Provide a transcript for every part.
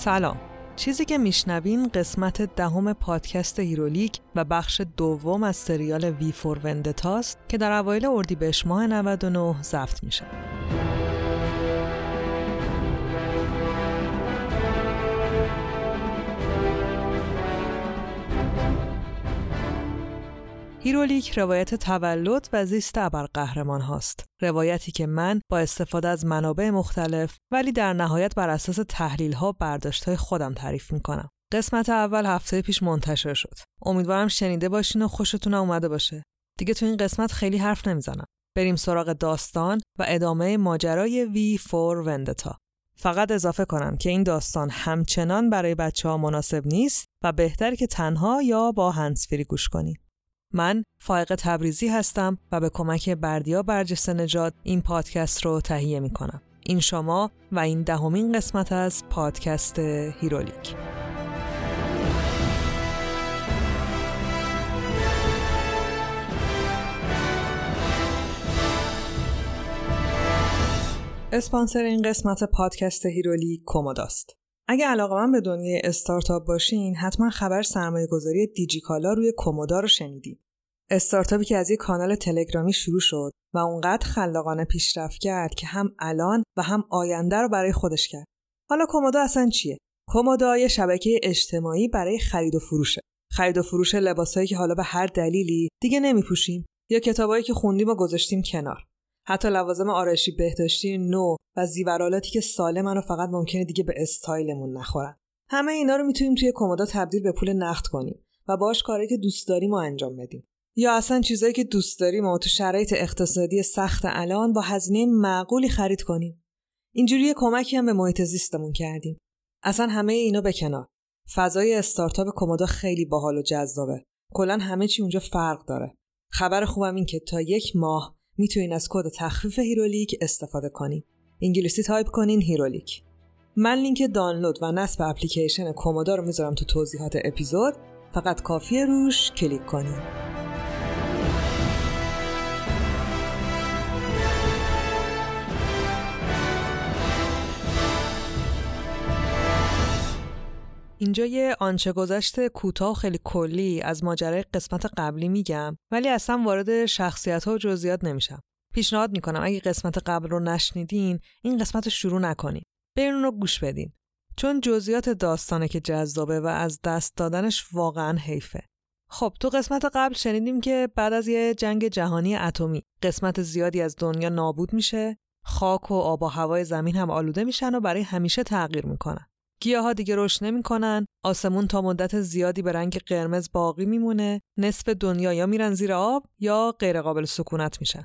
سلام چیزی که میشنوین قسمت دهم پادکست هیرولیک و بخش دوم از سریال V for Vendetta ست که در اوایل اردیبهشت ماه 99 ضبط میشه. هیرولیک روایت تولد و زیست ابرقهرمان هاست. روایتی که من با استفاده از منابع مختلف ولی در نهایت بر اساس تحلیل ها برداشت های خودم تعریف می‌کنم. قسمت اول هفته پیش منتشر شد. امیدوارم شنیده باشین و خوشتون اومده باشه. دیگه تو این قسمت خیلی حرف نمی‌زنم. بریم سراغ داستان و ادامه ماجرای V for Vendetta. فقط اضافه کنم که این داستان همچنان برای بچه ها مناسب نیست و بهتره که تنها یا با هندزفری گوش کنید. من فائق تبریزی هستم و به کمک بردیا برجسته نژاد این پادکست رو تهیه می کنم. این شما و این دهمین قسمت از پادکست هیرولیک. اسپانسر این قسمت پادکست هیرولیک کوموداست. اگه علاقه‌مند به دنیای استارتاپ باشین حتما خبر سرمایه گذاری دیجیکالا روی کومودا رو شنیدین. استارتاپی که از یک کانال تلگرامی شروع شد و اونقدر خلاقانه پیشرفت کرد که هم الان و هم آینده رو برای خودش کرد. حالا کومودا اصلا چیه؟ کومودا یه شبکه اجتماعی برای خرید و فروشه. خرید و فروش لباسایی که حالا به هر دلیلی دیگه نمیپوشیم یا کتابایی که خوندیم و گذاشتیم کنار. حتی لوازم آرایشی بهداشتی نو و زیورالاتی که سالمن و فقط ممکنه دیگه به استایلمون نخورن. همه اینا رو می‌تونیم توی کمودا تبدیل به پول نقد کنیم و باش کاری که دوست داریم و انجام بدیم. یا اصلا چیزایی که دوست داریم و تو شرایط اقتصادی سخت الان با هزینه معقولی خرید کنیم. اینجوری کمکی هم به محیط زیستمون کردیم. اصلا همه اینا به کنار. فضای استارتاپ کمودا خیلی باحال و جذابه. کلا همه چی اونجا فرق داره. خبر خوبم این که تا یک ماه می‌تونین از کد تخفیف هیرولیک استفاده کنین. انگلیسی تایپ کنین هیرولیک. من لینک دانلود و نصب اپلیکیشن کومودا رو می‌ذارم تو توضیحات اپیزود. فقط کافیه روش کلیک کنین. اینجا یه آنچه گذشته کوتاه خیلی کلی از ماجرای قسمت قبلی میگم ولی اصلا وارد شخصیت ها و جزئیات نمیشم. پیشنهاد می‌کنم اگه قسمت قبل رو نشنیدین این قسمت رو شروع نکنین. برین رو گوش بدین. چون جزئیات داستانه که جذابه و از دست دادنش واقعا حیفه. خب تو قسمت قبل شنیدیم که بعد از یه جنگ جهانی اتمی قسمت زیادی از دنیا نابود میشه خاک و آب و هوای زمین هم آلوده میشن و برای همیشه تغییر می‌کنن ها دیگه رشد نمی‌کنن، آسمون تا مدت زیادی به رنگ قرمز باقی میمونه، نصف دنیا یا میرن زیر آب یا غیر قابل سکونت میشن.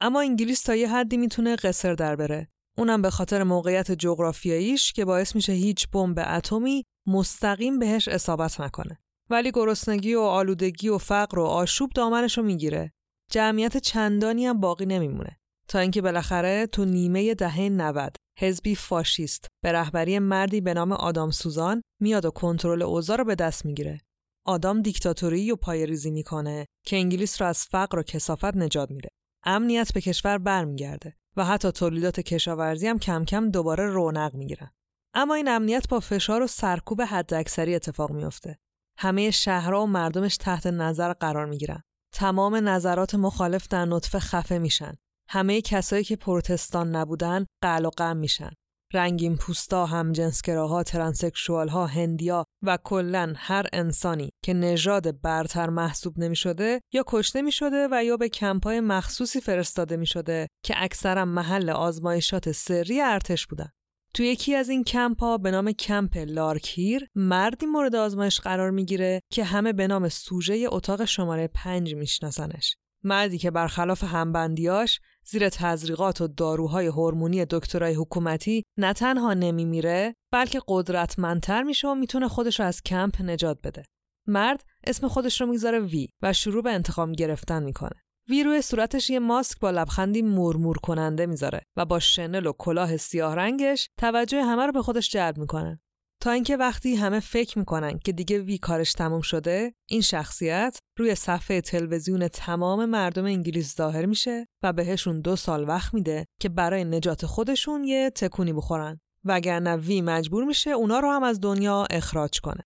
اما انگلیس تا یه حدی می‌تونه قصر در بره. اونم به خاطر موقعیت جغرافیاییش که باعث میشه هیچ بمب اتمی مستقیم بهش اصابت نکنه. ولی گرسنگی و آلودگی و فقر و آشوب دامنش می‌گیره. جمعیت چندانی هم باقی نمیمونه. تا اینکه بالاخره تو نیمه دهه 90 حزبی فاشیست به رهبری مردی به نام آدام سوزان میاد و کنترل اوضاع رو به دست می‌گیره. آدام دیکتاتوری رو پایه‌ریزی می‌کنه که انگلیس رو از فقر و کثافت نجات میده. امنیت به کشور برمیگرده و حتی تولیدات کشاورزی هم کم کم دوباره رونق می‌گیرن. اما این امنیت با فشار و سرکوب حداکثری اتفاق میافته. همه شهرها و مردمش تحت نظر قرار می‌گیرن. تمام نظرات مخالف در نطفه خفه میشن همه کسایی که پروتستان نبودن قلع و قمع میشن. رنگین پوستا، همجنسگراها، ترانسکشوال ها، هندیا و کلا هر انسانی که نژاد برتر محسوب نمی شده یا کشته می شده و یا به کمپای مخصوصی فرستاده می شده که اکثرا محل آزمایشات سری ارتش بودن. تو یکی از این کمپ به نام کمپ لارکیر مردی مورد آزمایش قرار می‌گیره که همه به نام سوژه اتاق شماره پنج میشناسنش. مردی که برخلاف همبندیاش زیر تزریقات و داروهای هورمونی دکترای حکومتی نه تنها نمیمیره بلکه قدرتمندتر میشه و می‌تونه خودش رو از کمپ نجات بده. مرد اسم خودش رو می‌ذاره وی و شروع به انتقام گرفتن می‌کنه. وی روی صورتش یه ماسک با لبخندی مورمور کننده می‌ذاره و با شنل و کلاه سیاه رنگش توجه همه رو به خودش جلب می‌کنه. تا اینکه وقتی همه فکر می‌کنن که دیگه وی کارش تموم شده این شخصیت روی صفحه تلویزیون تمام مردم انگلیس ظاهر میشه و بهشون دو سال وقت میده که برای نجات خودشون یه تکونی بخورن وگرنه وی مجبور میشه اونا رو هم از دنیا اخراج کنه.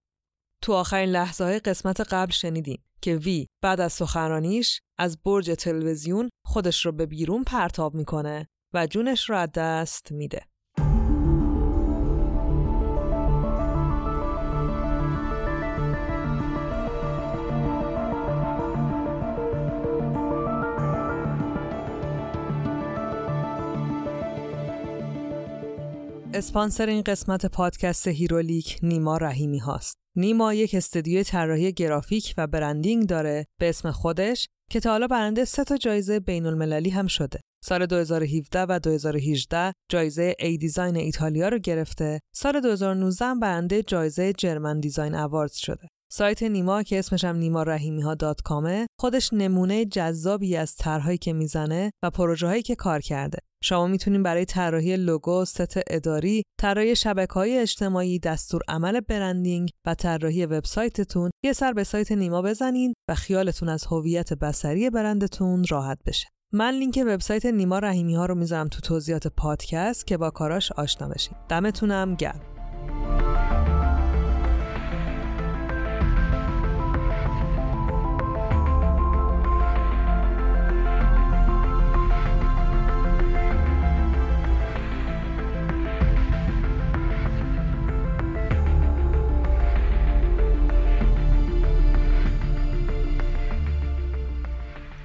تو آخرین لحظه های قسمت قبل شنیدیم که وی بعد از سخنرانیش از برج تلویزیون خودش رو به بیرون پرتاب می‌کنه و جونش رو از دست میده. اسپانسر این قسمت پادکست هیرولیک نیما رحیمی هاست. نیما یک استودیوی طراحی گرافیک و branding داره به اسم خودش که تا حالا برنده سه تا جایزه بین المللی هم شده. سال 2017 و 2018 جایزه A Design ایتالیا رو گرفته. سال 2019 هم برنده جایزه German Design Awards شده. سایت نیما که اسمش هم نیما رحیمی ها dot com ه خودش نمونه جذابی از طرحهایی که می‌زنه و پروژه هایی که کار کرده. شما می‌تونید برای طراحی لوگو، ست اداری، طراحی شبکه های اجتماعی، دستورالعمل branding و طراحی وبسایتتون یه سر به سایت نیما بزنین و خیالتون از هویت بصری برندتون راحت بشه. من لینک وبسایت نیما رحیمی ها رو می‌ذارم تو توضیحات پادکست که با کاراش آشنا بشین. دمتونم گرم.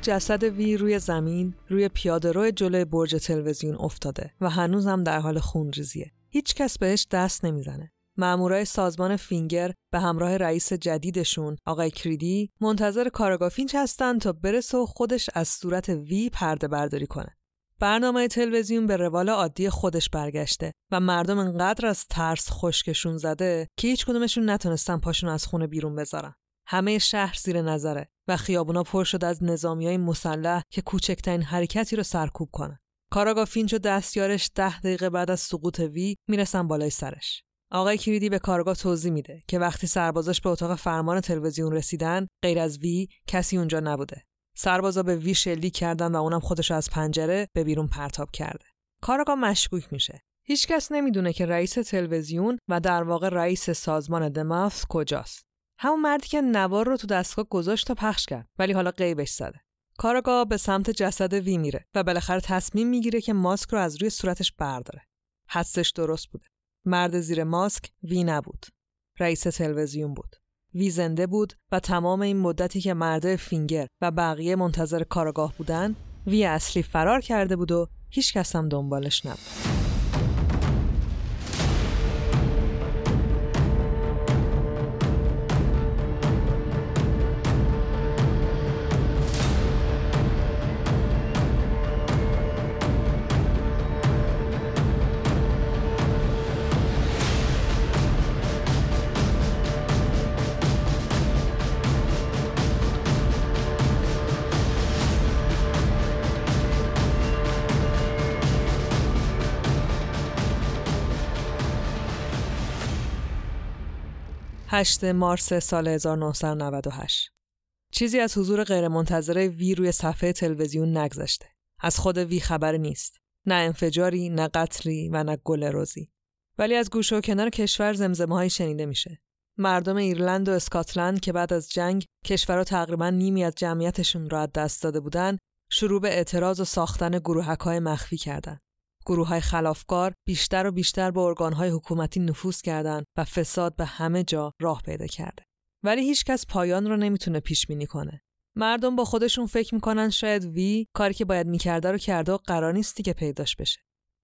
جسد وی روی زمین روی پیادهرو جلوی برج تلویزیون افتاده و هنوزم در حال خونریزیه. هیچ کس بهش دست نمی‌زنه. مامورای سازمان Finger به همراه رئیس جدیدشون آقای کریدی منتظر کارآگاه فینچ هستن تا برسه و خودش از صورت وی پرده برداری کنه. برنامه تلویزیون به روال عادی خودش برگشته و مردم انقدر از ترس خشکشون زده که هیچ کدومشون نتونستن پاشون از خونه بیرون بذارن. همه شهر زیر نظره و خیابونا پر شد از نظامی های مسلح که کوچکترین حرکتی رو سرکوب کنن. کاراگا فینچ و دستیارش ده دقیقه بعد از سقوط وی می‌رسن بالای سرش. آقای کریدی به کارگاه توضیح میده که وقتی سربازاش به اتاق فرمان تلویزیون رسیدن غیر از وی کسی اونجا نبوده. سربازا به وی شلیک کردن و اونم خودش از پنجره به بیرون پرتاب کرده. کاراگاه مشکوک میشه. هیچکس نمی‌دونه که رئیس تلویزیون و در واقع رئیس سازمان دمافس کجاست. همون مردی که نوار رو تو دستگاه گذاشت تا پخش کرد ولی حالا غیبش زده. کارگاه به سمت جسد وی میره و بالاخره تصمیم می‌گیره که ماسک رو از روی صورتش برداره. حدسش درست بوده. مرد زیر ماسک وی نبود. رئیس تلویزیون بود. وی زنده بود و تمام این مدتی که مرده فینگر و بقیه منتظر کارگاه بودن وی اصلی فرار کرده بود و هیچ کس هم دنبالش نبود. هشت مارس سال 1998 چیزی از حضور غیرمنتظره وی روی صفحه تلویزیون نگذشته. از خود وی خبر نیست. نه انفجاری، نه قتلی و نه گل روزی. ولی از گوشه و کنار کشور زمزمه شنیده میشه. مردم ایرلند و اسکاتلند که بعد از جنگ کشورها تقریبا نیمی از جمعیتشون را دست داده بودن شروع به اعتراض و ساختن گروهک های مخفی کردند. گروه های خلافکار بیشتر و بیشتر به ارگان های حکومتی نفوذ کردند و فساد به همه جا راه پیدا کرده. ولی هیچکس پایان رو نمی‌تونه پیش بینی کنه. مردم با خودشون فکر می‌کنن شاید وی کاری که باید می‌کرده رو کرده و قرار نیستی که پیداش بشه.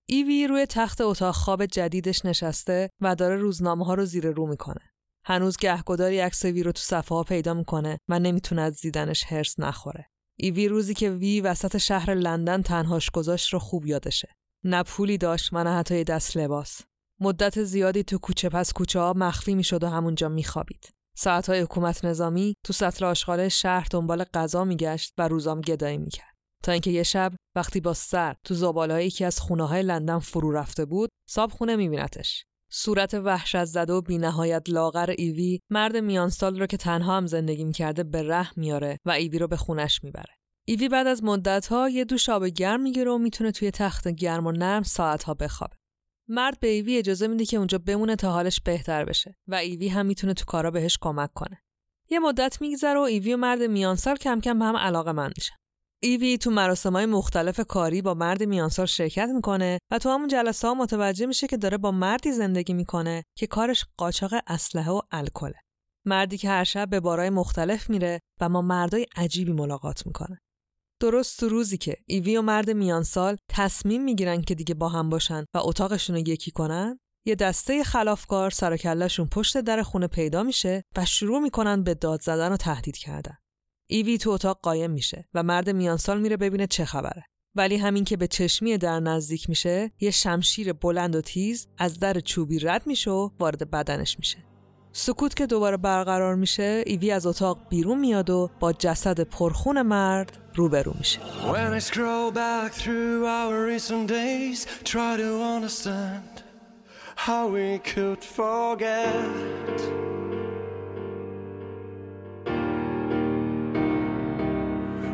ایوی روی تخت اتاق خواب جدیدش نشسته و داره روزنامه ها رو زیر رو می‌کنه. هنوز گهگداری عکس وی رو تو صفحه ها پیدا می‌کنه و نمی‌تونه از دیدنش هرس نخوره. ایوی روزی که وی وسط شهر لندن تنهاش گذاشت رو خوب یادشه. نه پولی داشت من حتی دست لباس. مدت زیادی تو کوچه پس کوچه ها مخفی می‌شد و همونجا میخوابید. ساعتهای حکومت نظامی تو سطل آشغال شهر دنبال غذا میگشت و روزام گدایی می‌کرد. تا اینکه یه شب وقتی با سر تو زبالهای یکی از خونه های لندن فرو رفته بود صاب خونه میبینتش صورت وحشت زده و بینهایت لاغر ایوی مرد میانسال رو که تنها هم زندگی می‌کرده به ره میاره و ایوی رو به خونش می‌بره. ایوی بعد از مدت ها یه دوش آب گرم می‌گیره و می‌تونه توی تخت گرم و نرم ساعت ها بخوابه. مرد به ایوی اجازه میده که اونجا بمونه تا حالش بهتر بشه و ایوی هم می‌تونه تو کارا بهش کمک کنه. یه مدت میگذره و ایوی و مرد میانسال کم کم به هم علاقه من میشن. ایوی تو مراسم های مختلف کاری با مرد میانسال شرکت می‌کنه و تو همون جلسه ها متوجه میشه که داره با مردی زندگی می‌کنه که کارش قاچاق اسلحه و الکله. مردی که هر شب به بارای مختلف میره و ما مردای عجیبی ملاقات می‌کنه. درست تو روزی که ایوی و مرد میانسال تصمیم می‌گیرن که دیگه با هم باشن و اتاقشون رو یکی کنن یه دسته خلافکار سر پشت در خونه پیدا میشه و شروع می‌کنن به داد زدن و تهدید کردن. ایوی تو اتاق قایم میشه و مرد میانسال میره ببینه چه خبره. ولی همین که به چشمی در نزدیک میشه یه شمشیر بلند و تیز از در چوبی رد میشه و وارد بدنش میشه. سکوت که دوباره برقرار میشه ایوی از اتاق بیرون میاد و با جسد پرخون مرد روبرو میشه.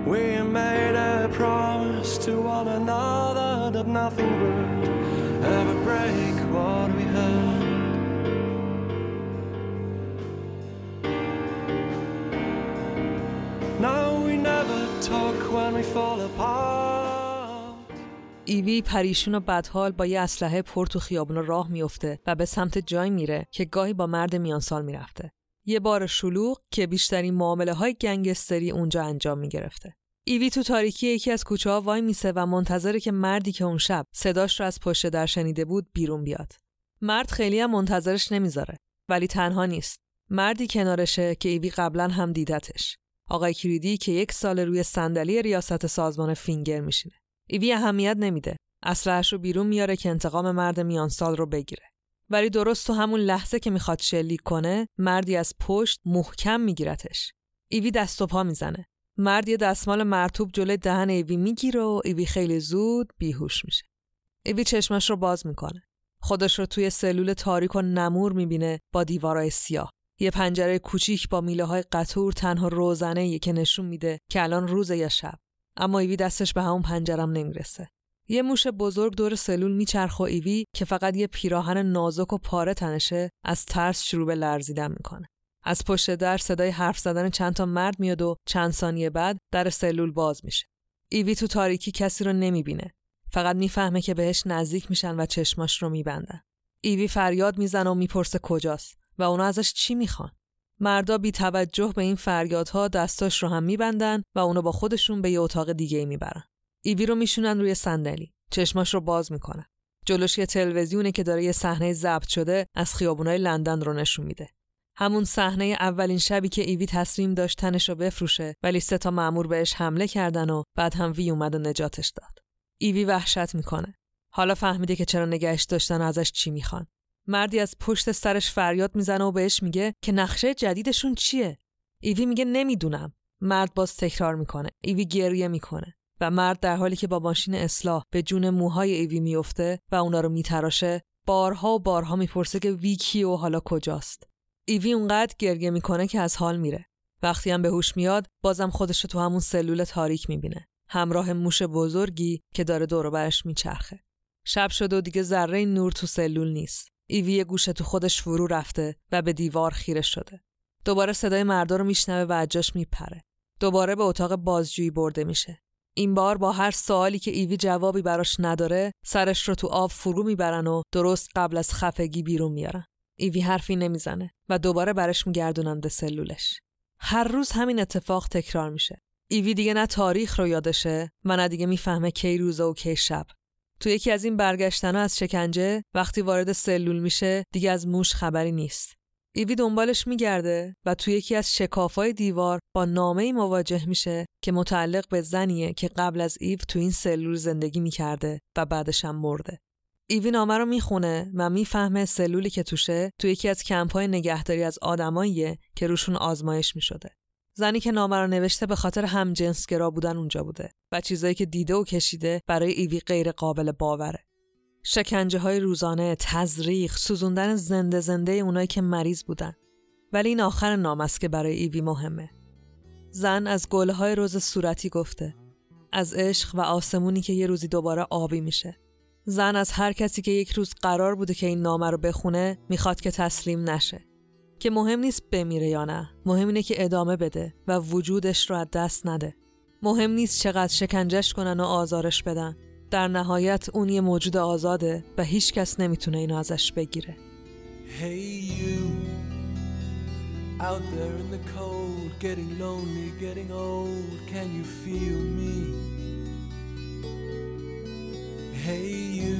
We made a promise to one another that nothing would ایوی پریشون و بدحال با یه اسلحه پر تو خیابون راه میفته و به سمت جای میره که گاهی با مرد میانسال می‌رفته. یه بار شلوغ که بیشترین معامله های گنگستری اونجا انجام می‌گرفته. ایوی تو تاریکی یکی از کوچه ها وای میسه و منتظره که مردی که اون شب صداش رو از پشت در شنیده بود بیرون بیاد. مرد خیلی هم منتظرش نمی‌ذاره ولی تنها نیست. مردی کنارشه که ایوی قبلا هم دیدتش. آقای کریدی که یک سال روی صندلی ریاست سازمان فینگر میشینه. ایوی اهمیت نمیده. اسلحه‌اش رو بیرون میاره که انتقام مرد میانسال رو بگیره. ولی درست تو همون لحظه که می‌خواد شلیک کنه، مردی از پشت محکم میگیرتش. ایوی دست و پا می‌زنه. مرد یه دستمال مرتوب جلوی دهن ایوی می‌گیره و ایوی خیلی زود بیهوش میشه. ایوی چشمش رو باز می‌کنه. خودش رو توی سلول تاریک و نمور می‌بینه با دیوارای سیاه. یه پنجره کوچیک با میله های قطور تنها روزنه که نشون میده که الان روز یا شب. اما ایوی دستش به همون پنجرم نمی‌رسه. یه موش بزرگ دور سلول میچرخ و ایوی که فقط یه پیراهن نازک و پاره تنشه از ترس شروع به لرزیدن می‌کنه. از پشت در صدای حرف زدن چند تا مرد میاد و چند ثانیه بعد در سلول باز میشه. ایوی تو تاریکی کسی رو نمی‌بینه. فقط می‌فهمه که بهش نزدیک میشن و چشماش رو میبندن. ایوی فریاد می‌زنه و می‌پرسه کجاست. و اونا ازش چی می‌خوان؟ مردا بی توجه به این فریادها دستاش رو هم میبندن و اونو با خودشون به یه اتاق دیگه می‌برن. ایوی رو میشونن روی صندلی. چشماش رو باز می‌کنن. جلوش یه تلویزیونه که داره یه صحنه ضبط شده از خیابونای لندن رو نشون میده. همون صحنه اولین شبی که ایوی تصمیم داشت تنش رو بفروشه ولی سه تا مأمور بهش حمله کردن و بعد هم وی اومد و نجاتش داد. ایوی وحشت می‌کنه. حالا فهمیده که چرا نگهش داشتن و ازش چی می‌خوان. مردی از پشت سرش فریاد می‌زنه و بهش میگه که نقشه جدیدشون چیه؟ ایوی میگه نمی‌دونم. مرد باز تکرار می‌کنه. ایوی گریه می‌کنه. و مرد در حالی که با ماشین اصلاح به جون موهای ایوی میفته و اونا رو میتراشه بارها و بارها می‌پرسه که وی و حالا کجاست. ایوی اونقدر گریه می‌کنه که از حال میره. وقتی هم به هوش میاد بازم خودش تو همون سلول تاریک می‌بینه. همراه موش بزرگی که داره دور برش میچرخه. شب شده و دیگه ذره نور تو سلول نیست. ایوی گوشه تو خودش فرو رفته و به دیوار خیره شده. دوباره صدای مردا رو میشنوه و اجاش میپره. دوباره به اتاق بازجویی برده میشه. این بار با هر سوالی که ایوی جوابی براش نداره سرش رو تو آب فرو می‌برن و درست قبل از خفگی بیرون میارن. ایوی حرفی نمی‌زنه و دوباره برش میگردونن به سلولش. هر روز همین اتفاق تکرار میشه. ایوی دیگه نه تاریخ رو یادشه و نه دیگه می‌فهمه کی روزه و کی شب. تو یکی از این برگشتن از شکنجه وقتی وارد سلول میشه دیگه از موش خبری نیست. ایوی دنبالش میگرده و تو یکی از شکافای دیوار با نامه ای مواجه میشه که متعلق به زنیه که قبل از ایو تو این سلول زندگی می‌کرده و بعدش هم مرده. ایوی نامه رو می‌خونه و می‌فهمه سلولی که توشه تو یکی از کمپای نگهداری از آدماییه که روشون آزمایش می‌شده. زنی که نامه رو نوشته به خاطر هم جنسگرا بودن اونجا بوده و چیزایی که دیده و کشیده برای ایوی غیر قابل باوره. شکنجه های روزانه، تزریق، سوزوندن زنده زنده اونایی که مریض بودن. ولی این آخر نام است که برای ایوی مهمه. زن از گله های روز صورتی گفته. از عشق و آسمونی که یه روزی دوباره آبی میشه. زن از هر کسی که یک روز قرار بوده که این نامه رو بخونه می‌خواد که تسلیم نشه که مهم نیست بمیره یا نه. مهم اینه که ادامه بده و وجودش رو از دست نده. مهم نیست چقدر شکنجش کنن و آزارش بدن. در نهایت اون یه موجود آزاده و هیچ کس نمی‌تونه اینو ازش بگیره. Hey you, out there in the cold, getting lonely, getting old, can you feel me? Hey you,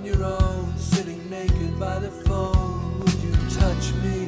On your own, sitting naked by the phone, would you touch me?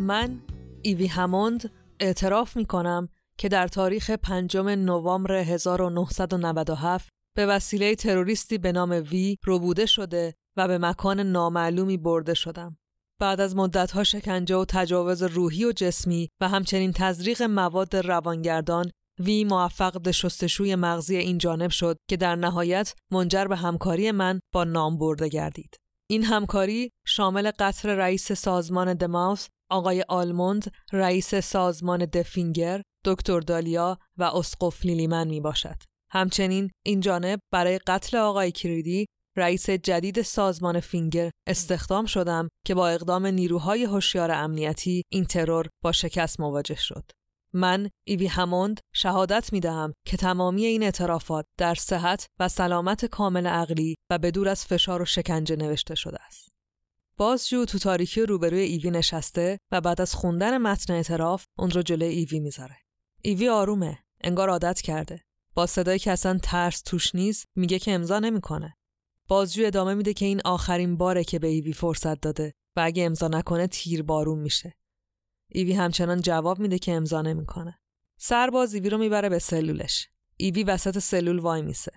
من ایوی هموند اعتراف می کنم که در تاریخ پنجم نوامبر 1997 به وسیله تروریستی به نام وی ربوده شده و به مکان نامعلومی برده شدم. بعد از مدتها شکنجه و تجاوز روحی و جسمی و همچنین تزریق مواد روانگردان وی موفق به شستشوی مغزی این جانب شد که در نهایت منجر به همکاری من با نام برده گردید. این همکاری شامل قتل رئیس سازمان دماوس آقای آلموند رئیس سازمان دفینگر، دکتر دالیا و اسقف لیلیمن می باشد. همچنین این جانب برای قتل آقای کریدی رئیس جدید سازمان فینگر استخدام شدم که با اقدام نیروهای هوشیار امنیتی این ترور با شکست مواجه شد. من ایوی هموند شهادت می دهم که تمامی این اعترافات در صحت و سلامت کامل عقلی و به دور از فشار و شکنجه نوشته شده است. بازجو تو تاریکی روبروی ایوی نشسته و بعد از خوندن متن اعتراف اون رو جلوی ایوی می‌ذاره. ایوی آرومه، انگار عادت کرده. با صدایی که اصلا ترس توش نیست میگه که امضا نمی‌کنه. بازجو ادامه میده که این آخرین باره که به ایوی فرصت داده و اگه امضا نکنه تیر بارون میشه. ایوی همچنان جواب میده که امضا نمی‌کنه. سرباز ایوی رو می‌بره به سلولش. ایوی وسط سلول وای میسه.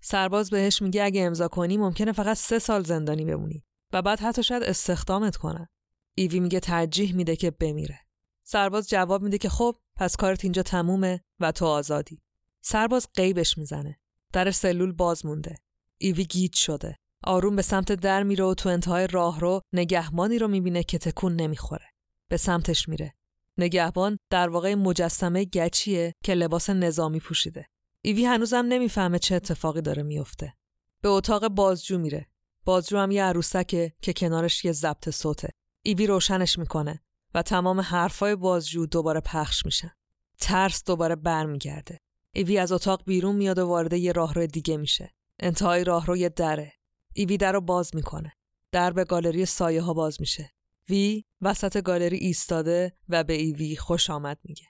سرباز بهش میگه اگه امضا کنی ممکنه فقط سه سال زندانی بمونی و بعد حتی شاید استخدامت کنن. ایوی میگه ترجیح میده که بمیره. سرباز جواب میده که خب پس کارت اینجا تمومه و تو آزادی. سرباز قیبش می‌زنه. در سلول باز مونده. ایوی گیج شده. آروم به سمت در میره و تو انتهای راه رو نگهبانی رو می‌بینه که تکون نمی‌خوره. به سمتش میره. نگهبان در واقع مجسمه گچیه که لباس نظامی پوشیده. ایوی هنوزم نمی‌فهمه چه اتفاقی داره میفته. به اتاق بازجو میره. بازجو هم یه عروسکه که کنارش یه ضبط صوته. ایوی روشنش می‌کنه و تمام حرفای بازجو دوباره پخش میشن. ترس دوباره برمیگرده. ایوی از اتاق بیرون میاد و وارد یه راهرو دیگه میشه. انتهای راهرو یه دره. ایوی در رو باز می‌کنه. در به گالری سایه ها باز میشه. وی وسط گالری ایستاده و به ایوی خوش آمد میگه.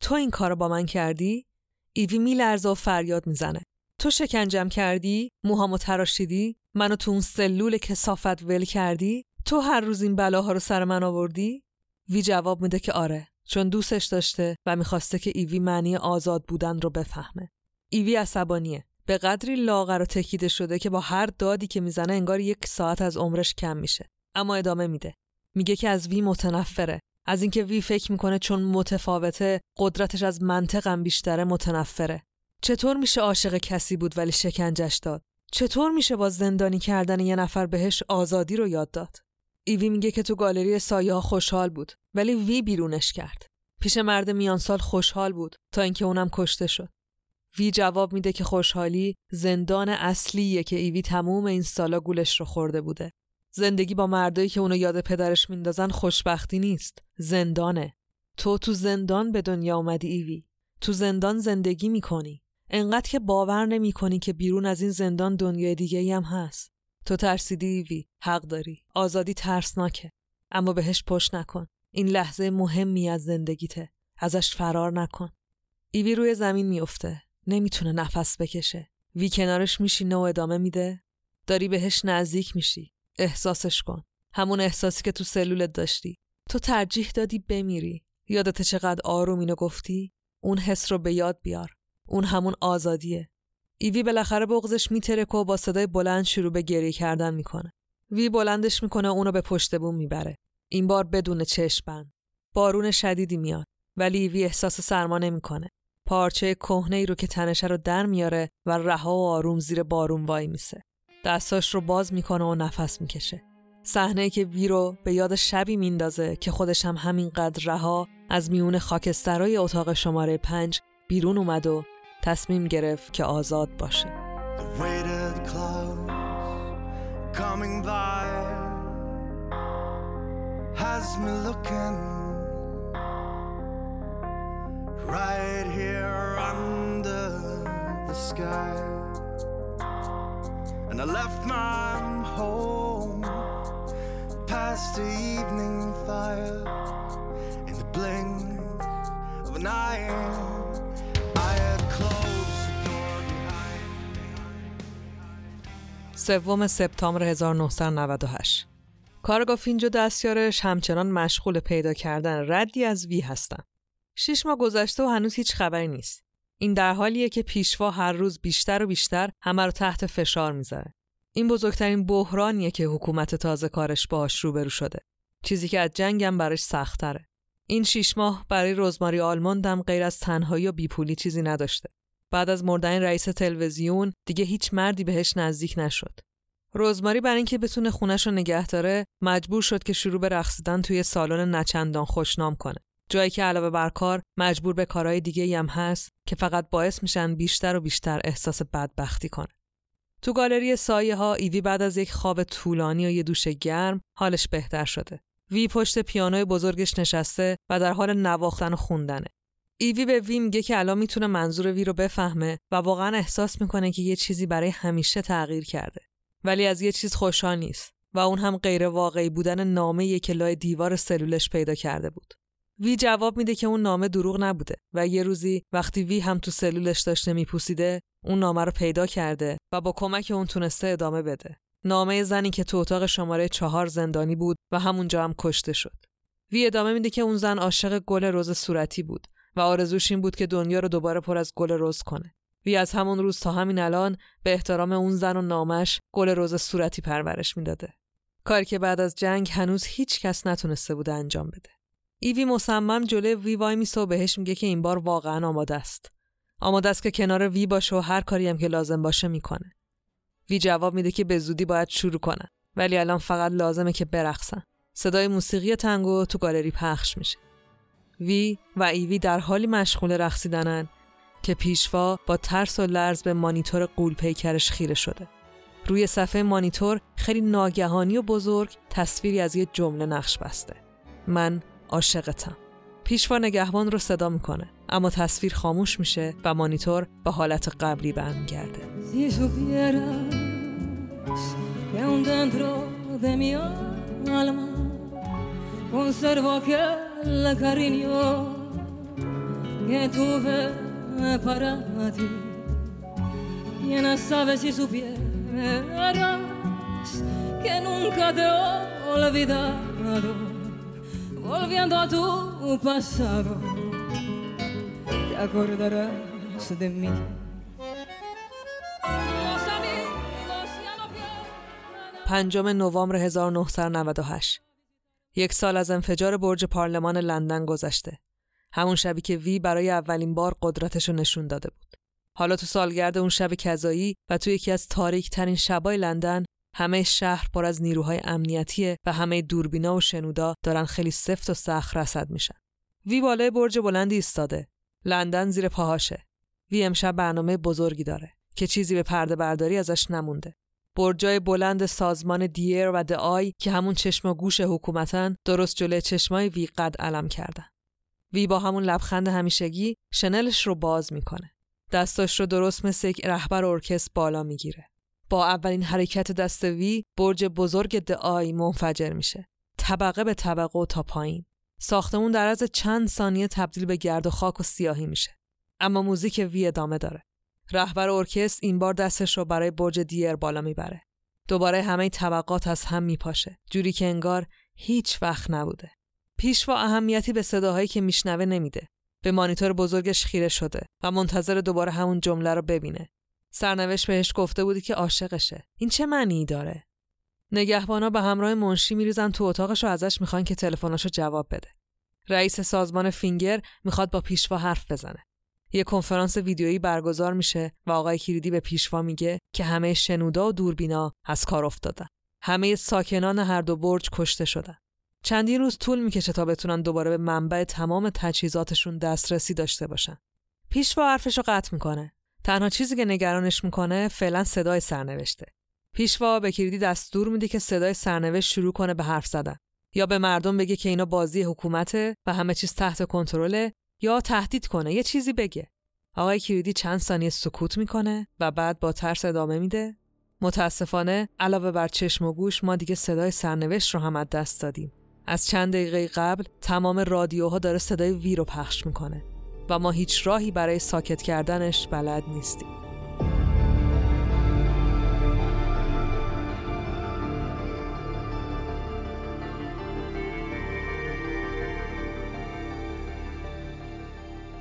تو این کارو با من کردی؟ ایوی میلرزه و فریاد می‌زنه. تو شکنجم کردی؟ موهامو تراشیدی؟ منو تو اون سلول کسافت ول کردی؟ تو هر روز این بلاها رو سر من آوردی؟ وی جواب میده که آره چون دوستش داشته و می‌خواسته که ایوی معنی آزاد بودن رو بفهمه. ایوی عصبانیه. به قدری لاغر و تکیده شده که با هر دادی که می‌زنه انگار یک ساعت از عمرش کم میشه. اما ادامه میده. میگه که از وی متنفره. از اینکه وی فکر می‌کنه چون متفاوته قدرتش از منطقم بیشتره متنفره. چطور میشه عاشق کسی بود ولی شکنجش داد؟ چطور میشه با زندانی کردن یه نفر بهش آزادی رو یاد داد؟ ایوی میگه که تو گالری سایه ها خوشحال بود ولی وی بیرونش کرد. پیش مرد میان سال خوشحال بود تا اینکه اونم کشته شد. وی جواب میده که خوشحالی زندان اصلیه که ایوی تموم این سالا گولش رو خورده بوده. زندگی با مردایی که اونو یاد پدرش میندازن خوشبختی نیست. زندانه. تو تو زندان به دنیا اومدی ایوی. تو زندان زندگی می‌کنی. انقدر که باور نمی کنی که بیرون از این زندان دنیای دیگه هم هست. تو ترسیدی ایوی. حق داری. آزادی ترسناکه. اما بهش پشت نکن. این لحظه مهمی از زندگیته. ازش فرار نکن. ایوی روی زمین میفته. نمی‌تونه نفس بکشه. وی کنارش میشینه و ادامه میده. داری بهش نزدیک میشی. احساسش کن. همون احساسی که تو سلولت داشتی. تو ترجیح دادی بمیری. یادت چقدر آروم اینو گفتی؟ اون حس رو به یاد بیار. اون همون آزادیه. ایوی بالاخره بغزش میترک و با صدای بلند شروع به گریه کردن می‌کنه. وی بلندش می‌کنه اونو به پشت بوم می‌بره. این بار بدون چشم بارون شدیدی میاد. ولی ایوی احساس سرما نمی‌کنه. پارچه کهنه ای رو که تنشه رو در میاره و رها و آروم زیر بارون وای میسه. دستاش رو باز می‌کنه و نفس می‌کشه صحنه که وی رو به یاد شبی میندازه که خودش هم همینقدر رها از میون خاکسترای اتاق شماره پنج بیرون اومد و تصمیم گرفت که آزاد باشه right here under the sky. And I left my home past the evening fire in the blink of an eye. سوم سپتامبر 1998 کارگافینج و دستیارش همچنان مشغول پیدا کردن ردی از وی هستند. شیش ماه گذشته و هنوز هیچ خبری نیست. این در حالیه که پیشوا هر روز بیشتر و بیشتر همه رو تحت فشار می‌ذاره. این بزرگترین بحرانیه که حکومت تازه کارش باش روبرو شده. چیزی که از جنگم براش سختره. این شیش ماه برای رزماری آلماندم غیر از تنهایی و بیپولی چیزی نداشته. بعد از مردن رئیس تلویزیون دیگه هیچ مردی بهش نزدیک نشد. رزماری برای اینکه بتونه خونش رو نگه داره مجبور شد که شروع به رقصیدن توی سالن نچندان خوشنام کنه. جایی که علاوه بر کار مجبور به کارهای دیگه هم هست که فقط باعث میشن بیشتر و بیشتر احساس بدبختی کنه. تو گالری سایه ها ایوی بعد از یک خواب طولانی و یه دوش گرم حالش بهتر شده. وی پشت پیانوی بزرگش نشسته و در حال نواختن و خوندنه. ایوی به وی میگه که الان می‌تونه منظور وی رو بفهمه و واقعا احساس می‌کنه که یه چیزی برای همیشه تغییر کرده. ولی از یه چیز خوشحال نیست و اون هم غیر واقعی بودن نامه که لای دیوار سلولش پیدا کرده بود. وی جواب میده که اون نامه دروغ نبوده و یه روزی وقتی وی هم تو سلولش داشته میپوسیده اون نامه رو پیدا کرده و با کمک اون تونسته ادامه بده. نامه زنی که تو اتاق شماره چهار زندانی بود و همونجا هم کشته شد. وی ادامه میده که اون زن عاشق گل رز صورتی بود و آرزوش این بود که دنیا رو دوباره پر از گل رز کنه. وی از همون روز تا همین الان به احترام اون زن و نامش گل رز صورتی پرورش می‌داده. کاری که بعد از جنگ هنوز هیچ کس نتونسته بوده انجام بده. ایوی مصمم جلوی وی وای میسه و بهش میگه که این بار واقعا آماده است. آماده است که کنار وی باشه و هر کاری هم که لازم باشه می‌کنه. وی جواب میده که به زودی باید شروع کنن ولی الان فقط لازمه که برقصن. صدای موسیقی تنگو تو گالری پخش میشه. وی و ایوی در حالی مشغول رقصیدنن که پیشوا با ترس و لرز به مانیتور قول پیکرش خیره شده. روی صفحه مانیتور خیلی ناگهانی و بزرگ تصویری از یه جمله نقش بسته. من عاشقتم. پیشوا نگهبان رو صدا می‌کنه اما تصویر خاموش میشه و مانیتور به حالت قبلی برمیگرده. que nunca te he olvidado volviendo a tu pasado, te acordarás de mí. پنجم نوامبر 1998 یک سال از انفجار برج پارلمان لندن گذشته. همون شبی که وی برای اولین بار قدرتش رو نشون داده بود. حالا تو سالگرد اون شب کذایی و تو یکی از تاریک ترین شبای لندن همه شهر پر از نیروهای امنیتیه و همه دوربینا و شنودا دارن خیلی سفت و سخت رسد میشن. وی بالای برج بلندی ایستاده. لندن زیر پاهاشه. وی امشب برنامه بزرگی داره که چیزی به پرده برداری ازش نمونده. برجای بلند سازمان دیر و دعای که همون چشم و گوش حکومتن درست جلوی چشمای وی قد علم کردن. وی با همون لبخند همیشگی شنلش رو باز می‌کنه. دستاش رو درست مثل یک رهبر ارکست بالا می‌گیره. با اولین حرکت دست وی برج بزرگ دعای منفجر میشه. طبقه به طبقه و تا پایین. ساختمون در از چند ثانیه تبدیل به گرد و خاک و سیاهی میشه. اما موزیک وی ادامه داره. رهبر ارکست این بار دستش رو برای برج دیر بالا می‌بره. دوباره همه طبقات از هم میپاشه. جوری که انگار هیچ وقت نبوده. پیشوا اهمیتی به صداهایی که میشنوه نمیده. به مانیتور بزرگش خیره شده و منتظر دوباره همون جمله رو ببینه. سرنوشت بهش گفته بودی که عاشقشه. این چه معنی داره؟ نگهبانا به همراه منشی میریزن تو اتاقش و ازش می‌خوان که تلفناشو جواب بده. رئیس سازمان فینگر می‌خواد با پیشوا حرف بزنه. یه کنفرانس ویدیویی برگزار میشه و آقای کلیدی به پیشوا میگه که همه شنودا و دوربینا از کار افتادن. همه ساکنان هر دو برج کشته شدن. چندین روز طول می‌کشه تا بتونن دوباره به منبع تمام تجهیزاتشون دسترسی داشته باشن. پیشوا حرفش رو قطع می‌کنه. تنها چیزی که نگرانش می‌کنه فعلا صدای سرنوشته. پیشوا به کلیدی دستور میده که صدای سرنوشت شروع کنه به حرف زدن. یا به مردم بگه که اینا بازی حکومته و همه چیز تحت کنترله یا تهدید کنه یه چیزی بگه. آقای کلیدی چند ثانیه سکوت می‌کنه و بعد با ترس ادامه میده. متاسفانه علاوه بر چشم و گوش ما دیگه صدای سرنوشت رو هم از دست دادیم. از چند دقیقه قبل تمام رادیوها داره صدای وی رو پخش می‌کنه و ما هیچ راهی برای ساکت کردنش بلد نیستیم.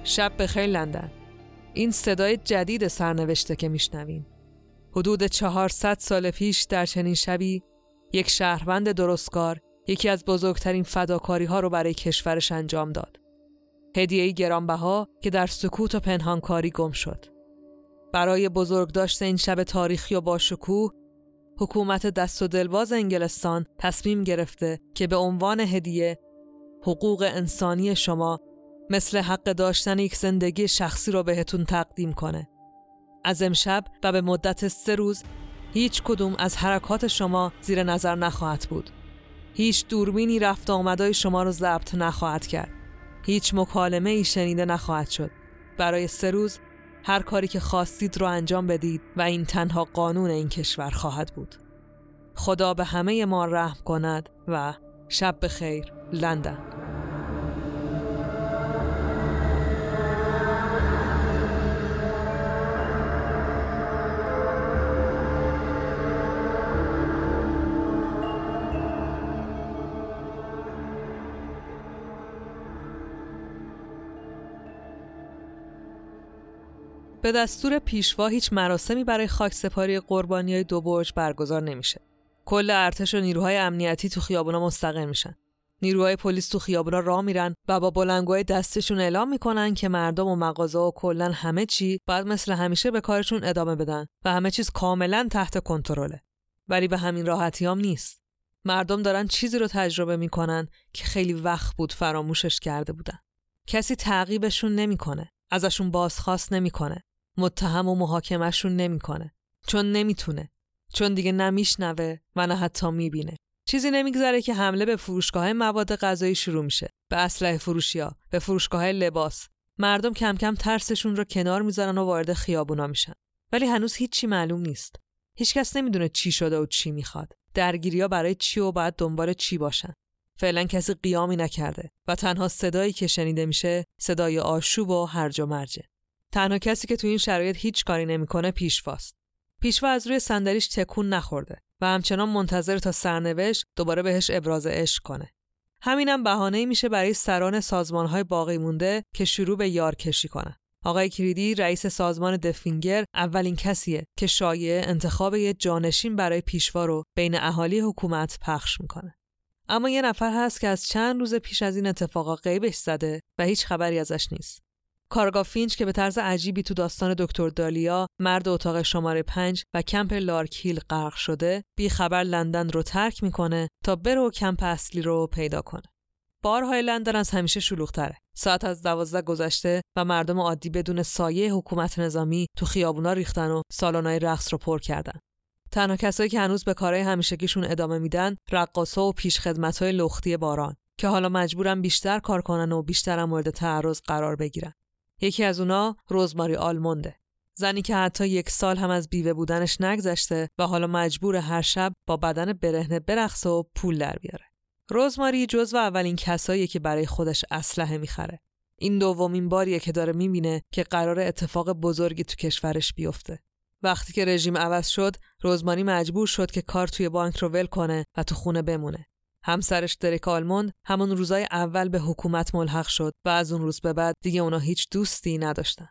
شب بخیر لندن این صدای جدید سرنوشته که میشنوین حدود 400 سال پیش در چنین شبی یک شهروند درستکار یکی از بزرگترین فداکاری ها رو برای کشورش انجام داد. هدیه گرانبها که در سکوت و پنهانکاری گم شد. برای بزرگداشت این شب تاریخی و باشکوه حکومت دست و دلواز انگلستان تصمیم گرفته که به عنوان هدیه حقوق انسانی شما مثل حق داشتن یک زندگی شخصی رو بهتون تقدیم کنه. از امشب و به مدت سه روز هیچ کدوم از حرکات شما زیر نظر نخواهد بود. هیچ دوربینی رفت آمدای شما رو ضبط نخواهد کرد. هیچ مکالمه ای شنیده نخواهد شد. برای سه روز هر کاری که خواستید رو انجام بدید و این تنها قانون این کشور خواهد بود. خدا به همه ما رحم کند و شب خیر لندن دستور پیشوا هیچ مراسمی برای خاکسپاری قربانی های دو برج برگزار نمیشه. کل ارتش و نیروهای امنیتی تو خیابونا مستقر میشن. نیروهای پلیس تو خیابونا راه میرن و با بلنگوهای دستشون اعلام می‌کنن که مردم و مغازه و کلا همه چی باید مثل همیشه به کارشون ادامه بدن و همه چیز کاملا تحت کنترله. ولی به همین راحتی هم نیست. مردم دارن چیزی رو تجربه می‌کنن که خیلی وقت بود فراموشش کرده بودن. کسی تعقیبشون نمی‌کنه. ازشون بازخواست نمی‌کنه. متهم و محاکمهشون نمی‌کنه. چون نمی‌تونه. چون دیگه نمیشنوه و نه حتی می‌بینه. چیزی نمیگذره که حمله به فروشگاه مواد غذایی شروع میشه. به اسلحه فروشیا به فروشگاه لباس. مردم کم کم ترسشون رو کنار می‌ذارن و وارد خیابونا میشن. ولی هنوز هیچی معلوم نیست. هیچکس نمی‌دونه چی شده و چی می‌خواد. درگیریا برای چی و بعد دنبال چی باشن. فعلا کسی قیامی نکرده و تنها صدایی که شنیده میشه صدای آشوب و هرج و مرجه. تنها کسی که تو این شرایط هیچ کاری نمی‌کنه پیشواست. پیشوا از روی صندلیش تکون نخورده و همچنان منتظر تا سرنوشت دوباره بهش ابراز عشق کنه. همینم بهانه میشه برای سران سازمانهای باقی مونده که شروع به یار کشی کنن. آقای کریدی رئیس سازمان دفینگر اولین کسیه که شایعه انتخاب یه جانشین برای پیشوا رو بین اهالی حکومت پخش می‌کنه. اما یه نفر هست که از چند روز پیش از این اتفاقا غیبش زده و هیچ خبری ازش نیست. کارآگاه فینچ که به طرز عجیبی تو داستان دکتر دالیا مرد اتاق شماره پنج و کمپ لارکیل غرق شده بی خبر لندن رو ترک می‌کنه تا بره و کمپ اصلی رو پیدا کنه. بارهای لندن از همیشه شلوغتره. ساعت از دوازده گذشته و مردم عادی بدون سایه حکومت نظامی تو خیابونا ریختن و سالن‌های رقص رو پر کردن. تنها کسایی که هنوز به کارهای همیشگیشون ادامه میدن رقاصا و پیشخدمت‌های لختی بارن که حالا مجبورن بیشتر کار کنن و بیشتر مورد تعرض قرار بگیرن. یکی از اونا روزماری آلمونده. زنی که حتی یک سال هم از بیوه بودنش نگذشته و حالا مجبور هر شب با بدن برهنه برقصه و پول در بیاره. روزماری جزو اولین کسایی که برای خودش اسلحه می‌خره. این دومین باریه که داره می‌بینه که قرار اتفاق بزرگی تو کشورش بیفته. وقتی که رژیم عوض شد، روزماری مجبور شد که کار توی بانک رو ول کنه و تو خونه بمونه. همسرش درک آلموند همون روزای اول به حکومت ملحق شد و از اون روز به بعد دیگه اونا هیچ دوستی نداشتن.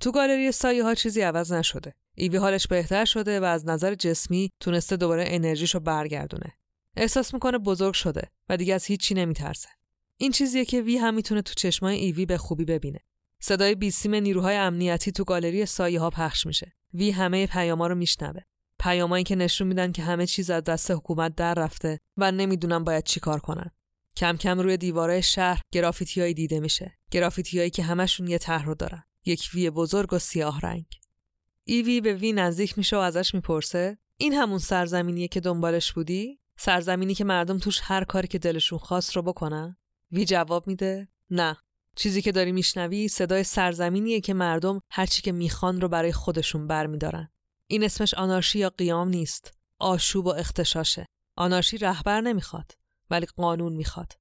تو گالری سایه ها چیزی عوض نشده. ایوی حالش بهتر شده و از نظر جسمی تونسته دوباره انرژیشو برگردونه. احساس می‌کنه بزرگ شده و دیگه از هیچی نمیترسه. این چیزیه که وی هم می‌تونه تو چشمای ایوی به خوبی ببینه. صدای بیسیم نیروهای امنیتی تو گالری سایه ها پخش میشه. وی همه پیاما رو میشنوه. پیامایی که نشون میدن که همه چیز از دست حکومت در رفته و نمی‌دونن باید چیکار کنن. کم کم روی دیواره شهر گرافیتیایی دیده میشه. گرافیتیایی که همشون یه طرح رو دارن. یک وی بزرگ و سیاه رنگ. ایوی به وی نزدیک میشه و ازش می‌پرسه این همون سرزمینیه که دنبالش بودی؟ سرزمینی که مردم توش هر کاری که دلشون خواست رو بکنن؟ وی جواب میده نه چیزی که داری میشنوی صدای سرزمینیه که مردم هرچی که می‌خوان رو برای خودشون برمیدارن این اسمش آنارشی یا قیام نیست. آشوب و اختشاشه. آنارشی رهبر نمی‌خواد ولی قانون می‌خواد.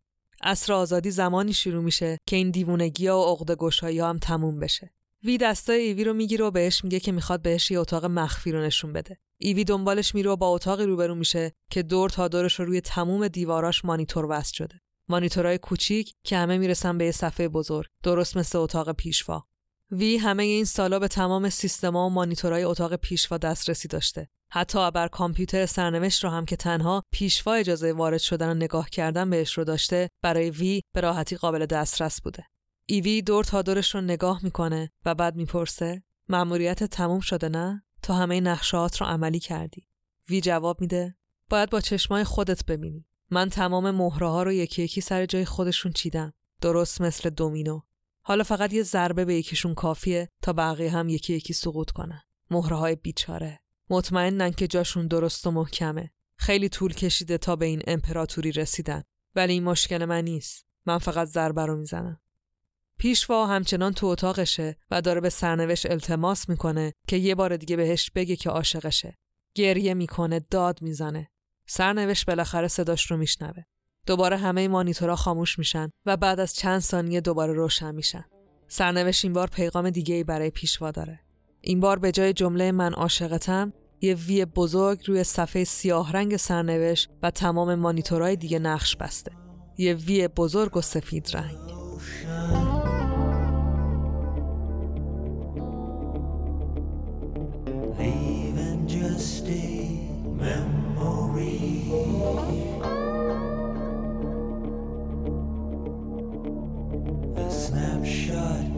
اصر آزادی زمانی شروع میشه که این دیوونگی و عقده هم تموم بشه. وی دستای ایوی رو می‌گیره و بهش میگه که می‌خواد بهش یه اتاق مخفی رو نشون بده. ایوی دنبالش میره و با اتاقی روبرو میشه که دور تا دورش رو روی تموم دیواراش مانیتور وصل شده. مانیتورهای کوچیک که همه می‌رسن به یه صفحه بزرگ درست مثل اتاق پیشوا. وی همه این سالا به تمام سیستما و مانیتورهای اتاق پیشوا دسترسی داشته. حتی بر کامپیوتر سرنوشت رو هم که تنها پیشوا اجازه وارد شدن و نگاه کردن بهش رو داشته برای وی به راحتی قابل دسترس بوده. ایوی دور تا دورش رو نگاه می‌کنه و بعد می‌پرسه مأموریت تموم شده نه؟ تا همه نقشات رو عملی کردی. وی جواب میده باید با چشمای خودت ببینی. من تمام مهره ها رو یکی یکی سر جای خودشون چیدم. درست مثل دومینو. حالا فقط یه ضربه به یکیشون کافیه تا بقیه هم یکی یکی سقوط کنن. مهره های بیچاره. مطمئنن که جاشون درست و محکمه. خیلی طول کشیده تا به این امپراتوری رسیدن. ولی این مشکل من نیست. من فقط ضربه رو می‌زنم. پیشوا همچنان تو اتاقشه و داره به سرنوشت التماس می‌کنه که یه بار دیگه بهش بگه که عاشقشه. گریه می‌کنه داد می‌زنه. سرنوشت بالاخره صداش رو میشنوه. دوباره همه مانیتورها خاموش میشن و بعد از چند ثانیه دوباره روشن میشن. سرنوشت این بار پیغام دیگه ای برای پیشوا داره. این بار به جای جمله من عاشقتم یه وی بزرگ روی صفحه سیاه رنگ سرنوشت و تمام مانیتورهای دیگه نقش بسته. یه وی بزرگ و سفید رنگ. snapshot.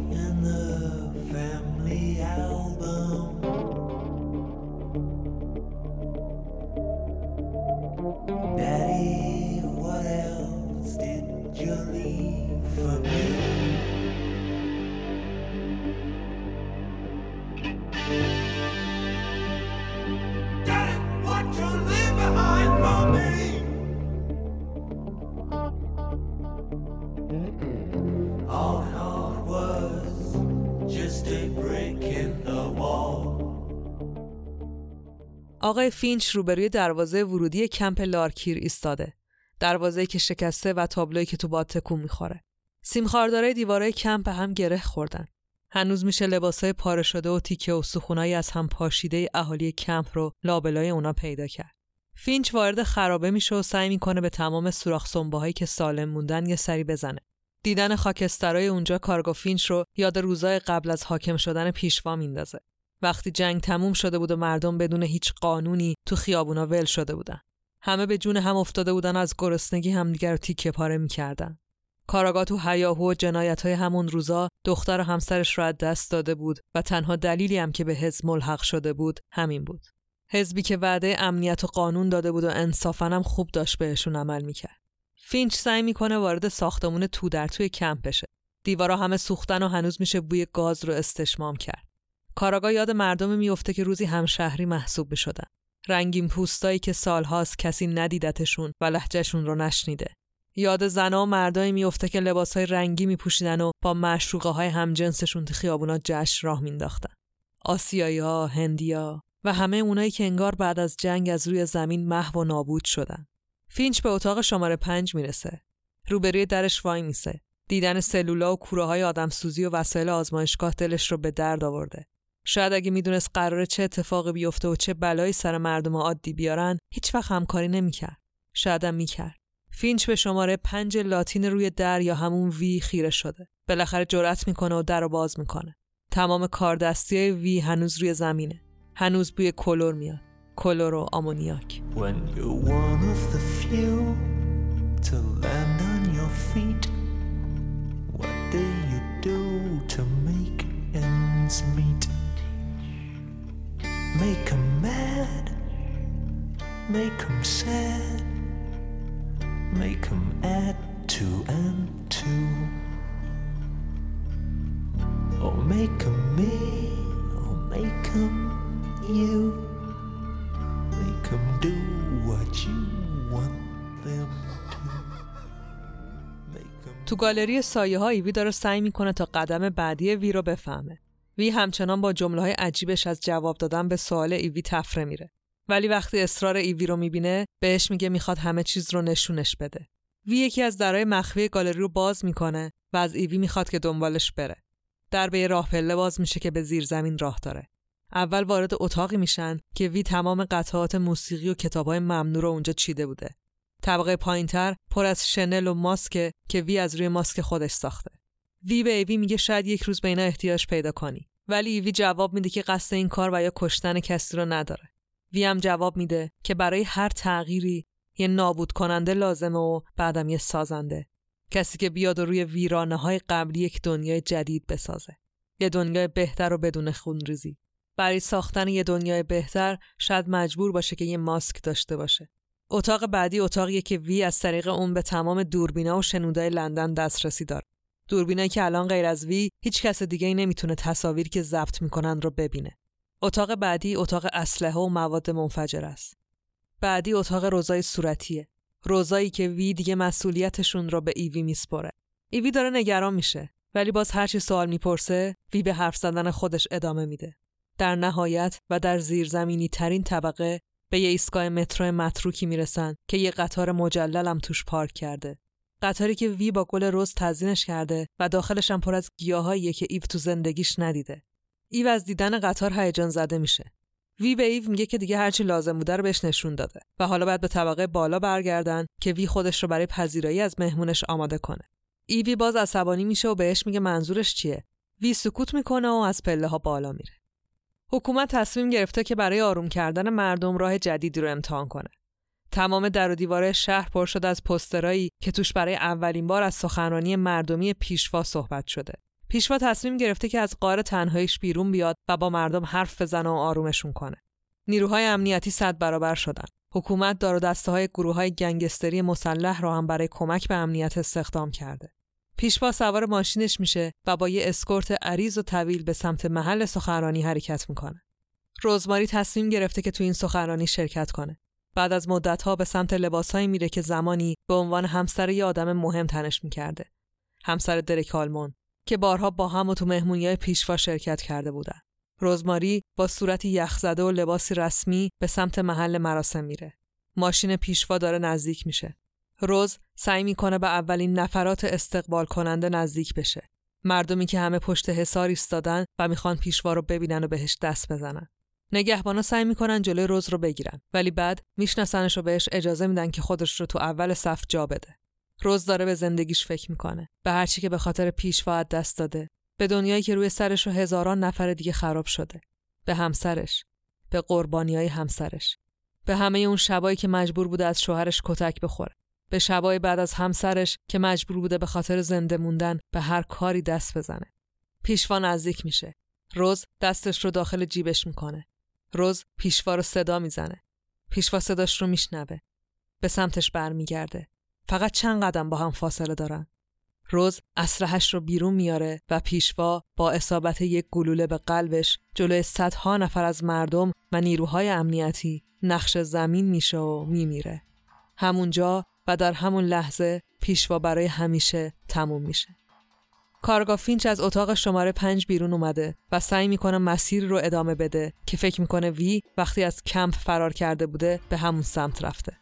آقای فینچ روبروی دروازه ورودی کمپ لارکیر ایستاده. دروازه که شکسته و تابلوی که تو باد تکون می‌خوره. سیمخاردارای دیوارای کمپ هم گره خوردن. هنوز میشه لباسای پاره شده و تیکه و استخونای از هم پاشیده اهالی کمپ رو لابلای اونا پیدا کرد. فینچ وارد خرابه میشه و سعی می‌کنه به تمام سوراخ هایی که سالم موندن یه سری بزنه. دیدن خاکسترای اونجا کارآگاه فینچ رو یاد روزای قبل از حاکم شدن پیشوا میندازه. وقتی جنگ تموم شده بود و مردم بدون هیچ قانونی تو خیابونا ول شده بودن. همه به جون هم افتاده بودن از گرسنگی همدیگر تیکه پاره می‌کردن. کاراگاه تو حیاهو و جنایت های همون روزا دختر و همسرش را از دست داده بود و تنها دلیلی هم که به حزب ملحق شده بود همین بود. حزبی که وعده امنیت و قانون داده بود و انصافا هم خوب داشت بهشون عمل می‌کرد. فینچ سعی می‌کنه وارد ساختمون تو در توی کمپ بشه. دیوارا همه سوختن و هنوز میشه بوی گاز رو استشمام کرد. کاراگاه یاد مردم میفته که روزی همشهری محسوب شدن. رنگین پوستایی که سالهاست کسی ندیدتشون و لحجهشون رو نشنیده. یاد زنها و مردایی میفته که لباسهای رنگی میپوشیدن و با معشوقه های همجنسشون تو خیابونا جشن راه مینداختن. آسیایی ها، هندیا و همه اونایی که انگار بعد از جنگ از روی زمین محو و نابود شدن. فینچ به اتاق شماره پنج می‌رسه. روبروی درش وای میسه. دیدن سلولا و کوره های آدمسوزی و وسایل آزمایشگاه دلش رو به درد آورده. شاید اگه می‌دونست قراره چه اتفاقی بیفته و چه بلایی سر مردم عادی بیارن هیچ وقت همکاری نمی‌کرد. شاید هم می‌کرد. فینچ به شماره پنج لاتین روی در یا همون وی خیره شده. بالاخره جرأت می‌کنه و در رو باز می‌کنه. تمام کاردستی وی هنوز روی زمینه. هنوز بوی کلور میاد. کلور و آمونیاک. Make mad, make sad. make them add two and two. Or make them me, or make them you. Make them do what you want them to. تو گالری سایه ها ایوی داره سعی می‌کنه تا قدم بعدی وی رو بفهمه. وی همچنان با جمله های عجیبش از جواب دادن به سوال ایوی تفره میره. ولی وقتی اصرار ایوی رو می‌بینه بهش میگه می‌خواد همه چیز رو نشونش بده. وی یکی از درای مخفی گالری رو باز می‌کنه و از ایوی می‌خواد که دنبالش بره. در به راه پله باز میشه که به زیر زمین راه داره. اول وارد اتاقی میشن که وی تمام قطعات موسیقی و کتابای ممنوع رو اونجا چیده بوده. طبقه پایینتر پر از شنل و ماسک که وی از روی ماسک خودش ساخته. وی به ایوی میگه شاید یک روز به اینا احتیاج پیدا کنی. ولی ایوی جواب میده که قصد این کار و یا کشتن کسی رو نداره. وی هم جواب میده که برای هر تغییری یه نابود کننده لازمه و بعدم یه سازنده. کسی که بیاد و روی ویرانه های قبلی یک دنیای جدید بسازه. یه دنیای بهتر و بدون خونریزی. برای ساختن یه دنیای بهتر شاید مجبور باشه که یه ماسک داشته باشه. اتاق بعدی اتاقیه که وی از طریق اون به تمام دوربینا و شنودای لندن دسترسی داره. دوربینایی که الان غیر از وی هیچ کس دیگه ای نمی‌تونه تصاویری که ضبط می‌کنن رو ببینه اتاق بعدی اتاق اسلحه و مواد منفجر است. بعدی اتاق روزای صورتیه. روزایی که وی دیگه مسئولیتشون رو به ایوی میسپره. ایوی داره نگران میشه ولی باز هرچی سوال می‌پرسه وی به حرف زدن خودش ادامه میده. در نهایت و در زیرزمینی ترین طبقه به یه ایستگاه مترو متروکی می‌رسن که یه قطار مجللم توش پارک کرده. قطاری که وی با گل رز تزئینش کرده و داخلش هم پر از گیاهاییه که ایو تو زندگیش ندیده. ایو از دیدن قطار هیجان زده میشه. وی به ایو میگه که دیگه هرچی لازم بوده رو بهش نشون داده و حالا باید به طبقه بالا برگردن که وی خودش رو برای پذیرایی از مهمونش آماده کنه. ایوی باز عصبانی میشه و بهش میگه منظورش چیه. وی سکوت می‌کنه و از پله ها بالا میره. حکومت تصمیم گرفته که برای آروم کردن مردم راه جدیدی رو امتحان کنه. تمام در و دیواره شهر پر شده از پسترایی که توش برای اولین بار از سخنرانی مردمی پیشوا صحبت شده. پیشوا تصمیم گرفته که از قار تنهاییش بیرون بیاد و با مردم حرف بزنه و آرومشون کنه. نیروهای امنیتی صد برابر شدن. حکومت دار و دسته های گروه های گنگستری مسلح را هم برای کمک به امنیت استخدام کرده. پیشوا سوار ماشینش میشه و با یه اسکورت عریض و طویل به سمت محل سخنرانی حرکت می‌کنه. روزماری تصمیم گرفته که تو این سخنرانی شرکت کنه. بعد از مدتها به سمت لباسهایی میره که زمانی به عنوان همسر یه آدم مهم تنش می‌کرده. همسر درک آلمون که بارها با هم و تو مهمونی پیشوا شرکت کرده بودن. روزماری با صورتی یخزده و لباسی رسمی به سمت محل مراسم میره. ماشین پیشوا داره نزدیک میشه. روز سعی می‌کنه به اولین نفرات استقبال کننده نزدیک بشه. مردمی که همه پشت حصار ایستادن و می‌خوان پیشوا رو ببینن و بهش دست بزنن. نگهبانا سعی می‌کنن جلوی روز رو بگیرن ولی بعد میشناسنش و بهش اجازه میدن که خودش رو تو اول صف جا بده. روز داره به زندگیش فکر می‌کنه به هرچی که به خاطر پیشوا دست داده. به دنیایی که روی سرش و هزاران نفر دیگه خراب شده. به همسرش. به قربانی های همسرش. به همه اون شبایی که مجبور بوده از شوهرش کتک بخوره. به شبای بعد از همسرش که مجبور بوده به خاطر زنده موندن به هر کاری دست بزنه. پیشوا نزدیک میشه. روز دستش رو داخل جیبش می‌کنه. روز پیشوا رو صدا می‌زنه پیشوا صداش رو میشنوه به سمتش برمیگرده فقط چند قدم با هم فاصله دارن. روز اسلحهش رو بیرون میاره و پیشوا با اصابت یک گلوله به قلبش جلوی صدها نفر از مردم و نیروهای امنیتی نقش زمین میشه و میمیره. همونجا و در همون لحظه پیشوا برای همیشه تموم میشه. کارگاه فینچ از اتاق شماره پنج بیرون اومده و سعی می‌کنه مسیر رو ادامه بده که فکر می‌کنه وی وقتی از کمپ فرار کرده بوده به همون سمت رفته.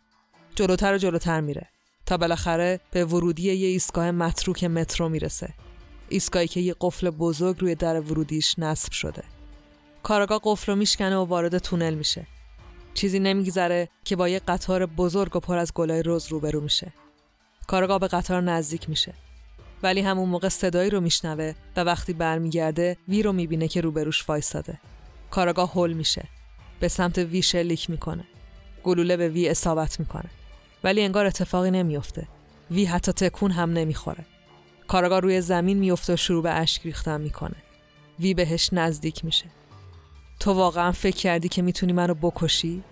جلوتر و جلوتر میره. تا بالاخره به ورودی یه ایستگاه متروک مترو می‌رسه. ایستگاهی که یه قفل بزرگ روی در ورودیش نصب شده. کارگاه قفل رو میشکنه و وارد تونل میشه. چیزی نمیگذره که با یه قطار بزرگ و پر از گلای روز روبرو میشه. کارگاه به قطار نزدیک میشه ولی همون موقع صدایی رو میشنوه و وقتی برمیگرده وی رو می‌بینه که روبروش وایستاده. کارگاه هول میشه. به سمت وی شلیک می‌کنه. گلوله به وی اصابت می‌کنه. ولی انگار اتفاقی نمیافته. وی حتی تکون هم نمی‌خوره. کارگاه روی زمین میفته و شروع به اشک ریختن می‌کنه. وی بهش نزدیک میشه. تو واقعا فکر کردی که می‌تونی منو بکشی؟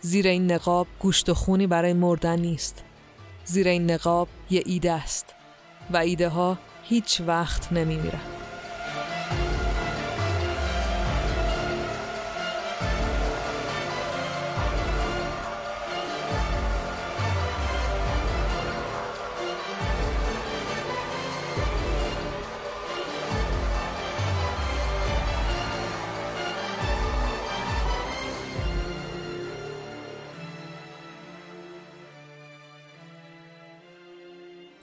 زیر این نقاب گوشت و خونی برای مردن نیست. زیر این نقاب یه ایده است. و ایده ها هیچ وقت نمی میرن.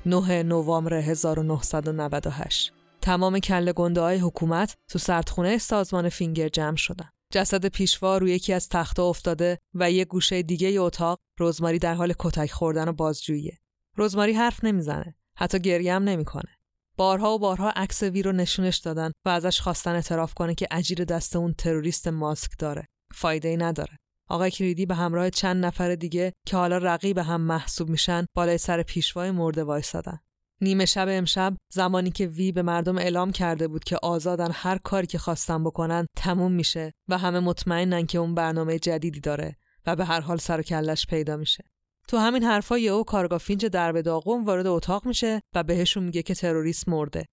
9 نوامبر 1998 تمام کل گنده های حکومت تو سردخونه سازمان فینگر جمع شدن. جسد پیشوا روی یکی از تختا افتاده و یه گوشه دیگه ی اتاق رزماری در حال کتک خوردن و بازجوییه. رزماری حرف نمی‌زنه، حتی گریه هم نمی‌کنه. بارها و بارها عکس وی رو نشونش دادن و ازش خواستن اعتراف کنه که اجیر دست اون تروریست ماسک داره. فایده ای نداره. آقای کریدی به همراه چند نفر دیگه که حالا رقیب هم محسوب میشن بالای سر پیشوای مرده وایسادن. نیمه شب امشب زمانی که وی به مردم اعلام کرده بود که آزادن هر کاری که خواستن بکنن تموم میشه و همه مطمئنن که اون برنامه جدیدی داره و به هر حال سر و کلش پیدا میشه. تو همین حرفا او کارگاه فینج درب داغون وارد اتاق میشه و بهشون میگه که تروریست مرده.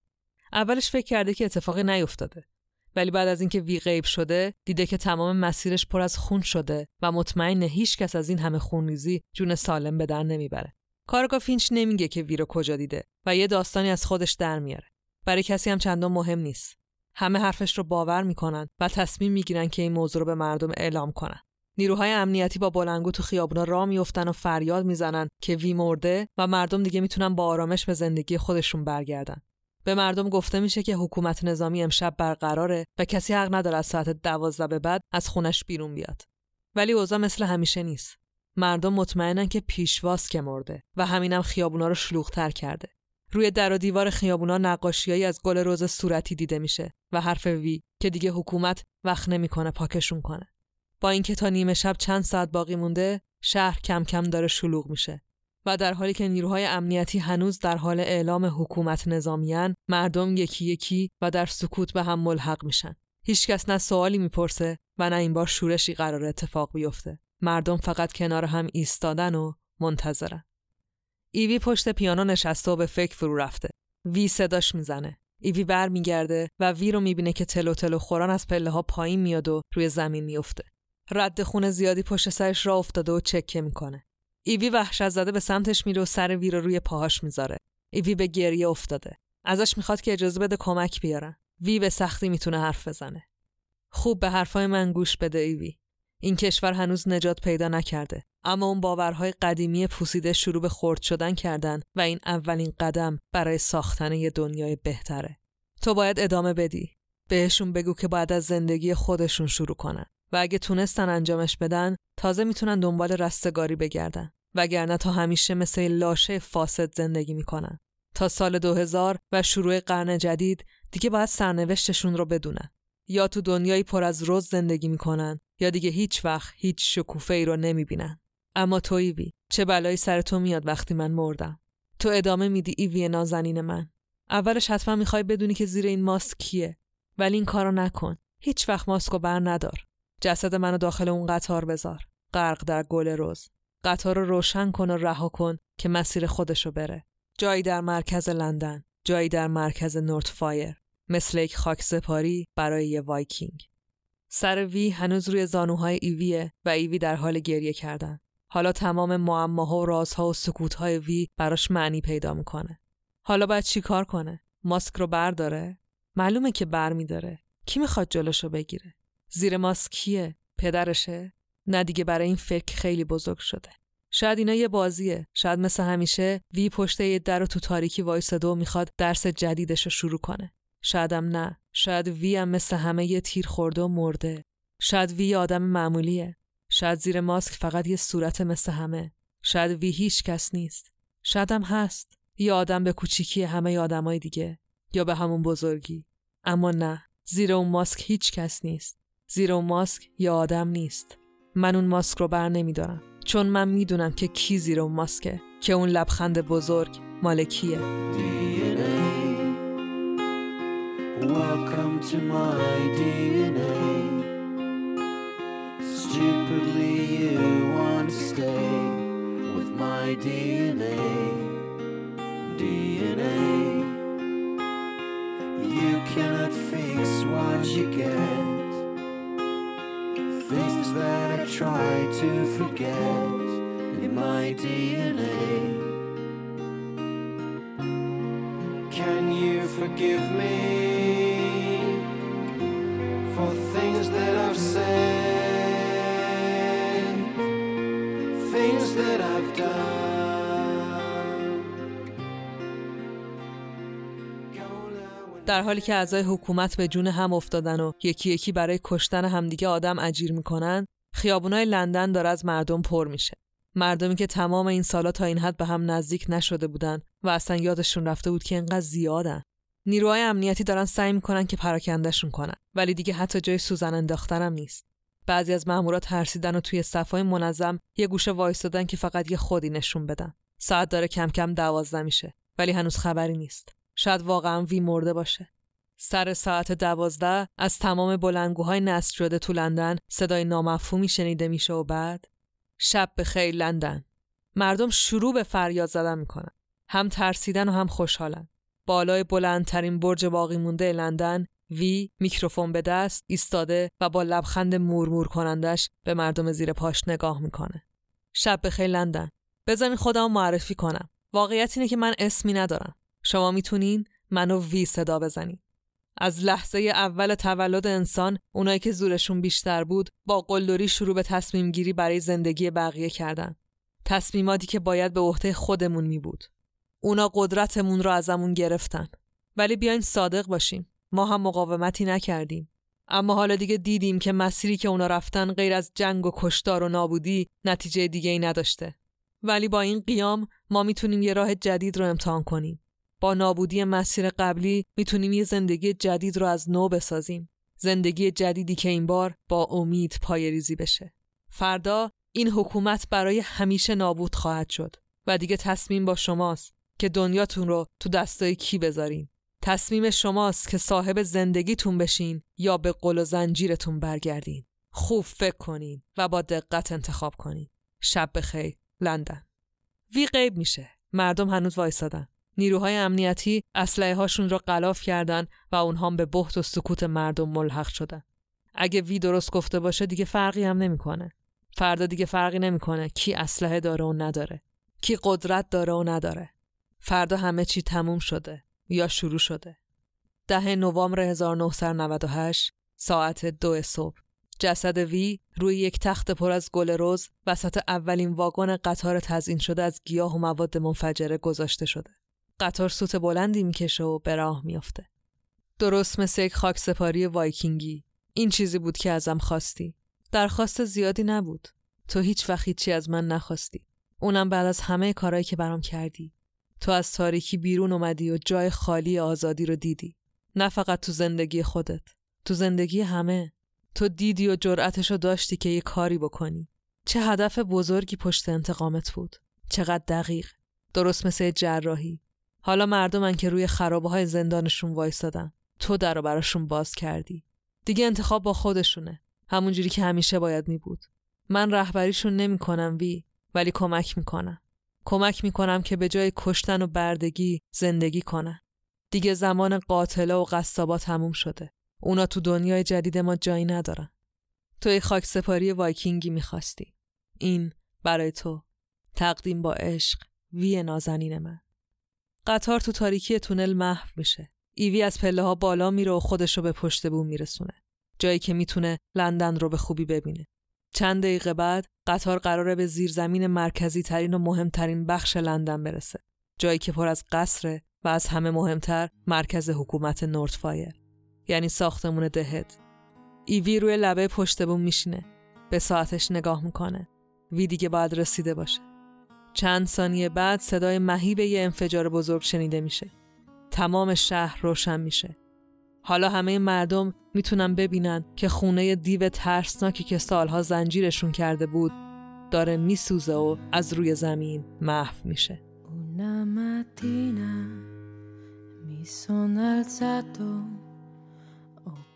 اولش فکر کرده که اتفاقی نیفتاده. ولی بعد از اینکه وی غیب شده دیده که تمام مسیرش پر از خون شده و مطمئن هیچ کس از این همه خونریزی جون سالم به در نمی‌بره. کارگاه فینچ نمیگه که وی رو کجا دیده و یه داستانی از خودش در میاره. برای کسی هم چندان مهم نیست. همه حرفش رو باور می‌کنن و تصمیم می‌گیرن که این موضوع رو به مردم اعلام کنن. نیروهای امنیتی با بلنگو تو خیابونا راه میفتن و فریاد می‌زنن که وی مرده و مردم دیگه می‌تونن با آرامش به زندگی خودشون برگردن. به مردم گفته میشه که حکومت نظامی امشب برقراره و کسی حق نداره از ساعت دوازده به بعد از خونش بیرون بیاد. ولی اوضاع مثل همیشه نیست. مردم مطمئنن که پیشواز که مرده و همینم خیابونا رو شلوغتر کرده. روی در و دیوار خیابونا نقاشیایی از گل روز صورتی دیده میشه و حرف وی که دیگه حکومت وقت نمی‌کنه پاکشون کنه. با اینکه تا نیمه شب چند ساعت باقی مونده، شهر کم کم داره شلوغ میشه. و در حالی که نیروهای امنیتی هنوز در حال اعلام حکومت نظامیان مردم یکی یکی و در سکوت به هم ملحق میشن. هیچکس نه سوالی می‌پرسه و نه این بار شورشی قرار اتفاق بیفته. مردم فقط کنار هم ایستادن و منتظرن. ایوی پشت پیانو نشسته و به فکر فرو رفته. وی صداش می‌زنه. ایوی بر میگرده و وی رو می‌بینه که تلو تلو خوران از پله ها پایین میاد و روی زمین میفته رد خون زیادی پشت سرش را افتاده و چکه می‌کنه. ایوی وحشت زده به سمتش میره و سر وی رو روی پاهاش می‌ذاره. ایوی به گریه افتاده. ازش می‌خواد که اجازه بده کمک بیارن. وی به سختی می‌تونه حرف بزنه. خوب به حرفای من گوش بده ایوی. این کشور هنوز نجات پیدا نکرده. اما اون باورهای قدیمی پوسیده شروع به خرد شدن کردن و این اولین قدم برای ساختن یه دنیای بهتره. تو باید ادامه بدی. بهشون بگو که باید از زندگی خودشون شروع کنن. و اگه تونستن انجامش بدن تازه می‌تونن دنبال رستگاری بگردن. وگرنه تا همیشه مثل لاشه فاسد زندگی می‌کنن. تا سال 2000 و شروع قرن جدید دیگه باید سرنوشتشون رو بدونن. یا تو دنیایی پر از روز زندگی می‌کنن یا دیگه هیچ وقت هیچ شکوفه ای رو نمی‌بینن. اما تو ایوی چه بلایی سر تو میاد وقتی من مردم؟ تو ادامه میدی ایوی نازنین من. اولش حتما می‌خوای بدونی که زیر این ماسک کیه. ولی این کارو نکن. هیچ وقت ماسکو بر ندار. جسد منو داخل اون قطار بذار. غرق در گل روز. قطار رو روشن کن و رها کن که مسیر خودشو بره. جایی در مرکز لندن جایی در مرکز نورس فایر. مثل یک خاک سپاری برای یه وایکینگ. سر وی هنوز روی زانوهای ایویه و ایوی در حال گریه کردن. حالا تمام معماها و رازها و سکوتهای وی براش معنی پیدا می‌کنه. حالا باید چی کار کنه؟ ماسک رو برداره؟ معلومه که بر میداره کی می‌خواد جلوشو بگیره؟ زیر ماسک کیه؟ پدرشه؟ نه دیگه برای این فکر خیلی بزرگ شده. شاید اینا یه بازیه. شاید مثل همیشه وی پشت یه در تو تاریکی وایساده و می‌خواد درس جدیدش رو شروع کنه. شایدم نه. شاید وی هم مثل همه یه تیر خورده و مرده. شاید وی آدم معمولیه. شاید زیر ماسک فقط یه صورت مثل همه. شاید وی هیچ کس نیست. شاید هست یه آدم به کوچیکی همه آدمای دیگه یا به همون بزرگی اما نه زیر اون ماسک هیچ کس نیست زیر اون ماسک یه آدم نیست. من اون ماسک رو بر نمیدارم. چون من می‌دونم که کی زیر اون ماسکه که اون لبخند بزرگ مال کیه Welcome to my DNA Stupidly you want stay my DNA DNA You cannot fix what you get. Things that I try to forget in my DNA. Can you forgive me for things that I've said, things that I've done? در حالی که اعضای حکومت به جون هم افتادن و یکی یکی برای کشتن همدیگه آدم اجیر می‌کنن خیابونای لندن داره از مردم پر میشه. مردمی که تمام این سالا تا این حد به هم نزدیک نشده بودن و اصلا یادشون رفته بود که اینقدر زیادن. نیروهای امنیتی دارن سعی می‌کنن که پراکندهشون کنن ولی دیگه حتی جای سوزن انداختنم نیست. بعضی از مامورا ترسیدن و توی صفای منظم یه گوشه وایستادن که فقط یه خودی نشون بدن. ساعت داره کم کم دوازده میشه ولی هنوز خبری نیست. شاید واقعا وی مرده باشه. سر ساعت دوازده از تمام بلنگوهای نصب شده تو لندن صدای نامفهومی شنیده میشه و بعد شب به خیلی لندن. مردم شروع به فریاد زدن می‌کنن. هم ترسیدن و هم خوشحالن. بالای بلندترین برج باقی مونده لندن وی میکروفون به دست ایستاده و با لبخند مورمور کنندش به مردم زیر پاش نگاه می‌کنه. شب به خیلی لندن. بذارین خودم معرفی کنم. واقعیت اینه که من اسمی ندارم. شما می‌تونین منو وی صدا بزنین. از لحظه اول تولد انسان اونایی که زورشون بیشتر بود با قلدری شروع به تصمیم گیری برای زندگی بقیه کردن. تصمیماتی که باید به عهده خودمون می بود اونا قدرتمون رو ازمون گرفتن. ولی بیاین صادق باشیم. ما هم مقاومتی نکردیم. اما حالا دیگه دیدیم که مسیری که اونا رفتن غیر از جنگ و کشتار و نابودی نتیجه دیگه ای نداشته. ولی با این قیام ما می‌تونیم یه راه جدید رو امتحان کنیم. با نابودی مسیر قبلی می‌تونیم یه زندگی جدید رو از نو بسازیم. زندگی جدیدی که این بار با امید پایریزی بشه. فردا این حکومت برای همیشه نابود خواهد شد و دیگه تصمیم با شماست که دنیاتون رو تو دستای کی بذارین. تصمیم شماست که صاحب زندگیتون بشین یا به قل و زنجیرتون برگردین. خوب فکر کنین و با دقت انتخاب کنین. شب بخیر لندن. وی غیب میشه. مردم هنوز وایسادن. نیروهای امنیتی اسلحه هاشون را غلاف کردن و اونها به بحت و سکوت مردم ملحق شدن. اگه وی درست گفته باشه دیگه فرقی هم نمی‌کنه. فردا دیگه فرقی نمی‌کنه کی اسلحه داره و نداره. کی قدرت داره و نداره. فردا همه چی تموم شده یا شروع شده. ده نوامبر 1998 ساعت دو صبح جسد وی روی یک تخت پر از گل رز وسط اولین واگن قطار تزیین شده از گیاه و مواد منفجره گذاشته شده. قطار سوت بلندی می‌کشه و به راه میافته. درست مثل یک خاک سپاری وایکینگی. این چیزی بود که ازم خواستی. درخواست زیادی نبود. تو هیچ وقت هیچی از من نخواستی. اونم بعد از همه کارهایی که برام کردی. تو از تاریکی بیرون اومدی و جای خالی آزادی رو دیدی. نه فقط تو زندگی خودت. تو زندگی همه. تو دیدی و جرأتش رو داشتی که یه کاری بکنی. چه هدف بزرگی پشت انتقامت بود. چقدر دقیق. درست مثل جراحی. حالا مردمن که روی خرابه های زندانشون وایستادن. تو در رو براشون باز کردی. دیگه انتخاب با خودشونه. همونجوری که همیشه باید می بود من رهبریشون نمی کنم وی ولی کمک می‌کنم. کمک می‌کنم که به جای کشتن و بردگی زندگی کنن. دیگه زمان قاتله و قصابا تموم شده. اونا تو دنیای جدید ما جایی ندارن. تو ای خاک سپاری وایکینگی می‌خواستی. این برای تو. تقدیم با عشق وی نازنین من. قطار تو تاریکی تونل محو میشه. ایوی از پله ها بالا میره و خودش رو به پشت بوم میرسونه. جایی که می‌تونه لندن رو به خوبی ببینه. چند دقیقه بعد قطار قراره به زیرزمین مرکزی ترین و مهمترین بخش لندن برسه. جایی که پر از قصره و از همه مهمتر مرکز حکومت نورتفایر. یعنی ساختمون دهد. ایوی روی لبه پشت بوم میشینه. به ساعتش نگاه می‌کنه. وی دیگه باید رسیده باشه. چند ثانیه بعد صدای مهیب یه انفجار بزرگ شنیده میشه. تمام شهر روشن میشه. حالا همه مردم می‌تونن ببینن که خونه دیو ترسناکی که سالها زنجیرشون کرده بود داره میسوزه و از روی زمین محو میشه.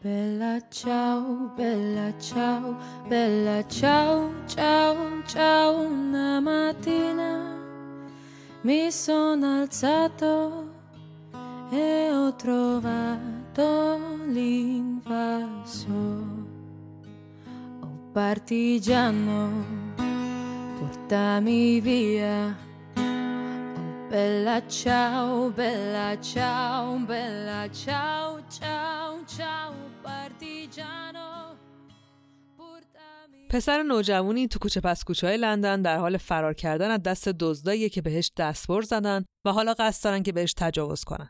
Bella ciao, bella ciao, bella ciao, ciao, ciao. Una mattina mi sono alzato e ho trovato l'invaso. Oh partigiano, portami via. Oh bella ciao, bella ciao, bella ciao, ciao, ciao. پسر نوجوانی تو کوچه پس کوچه های لندن در حال فرار کردن از دست دزداییه که بهش دستبر زدن و حالا قصد دارن که بهش تجاوز کنن.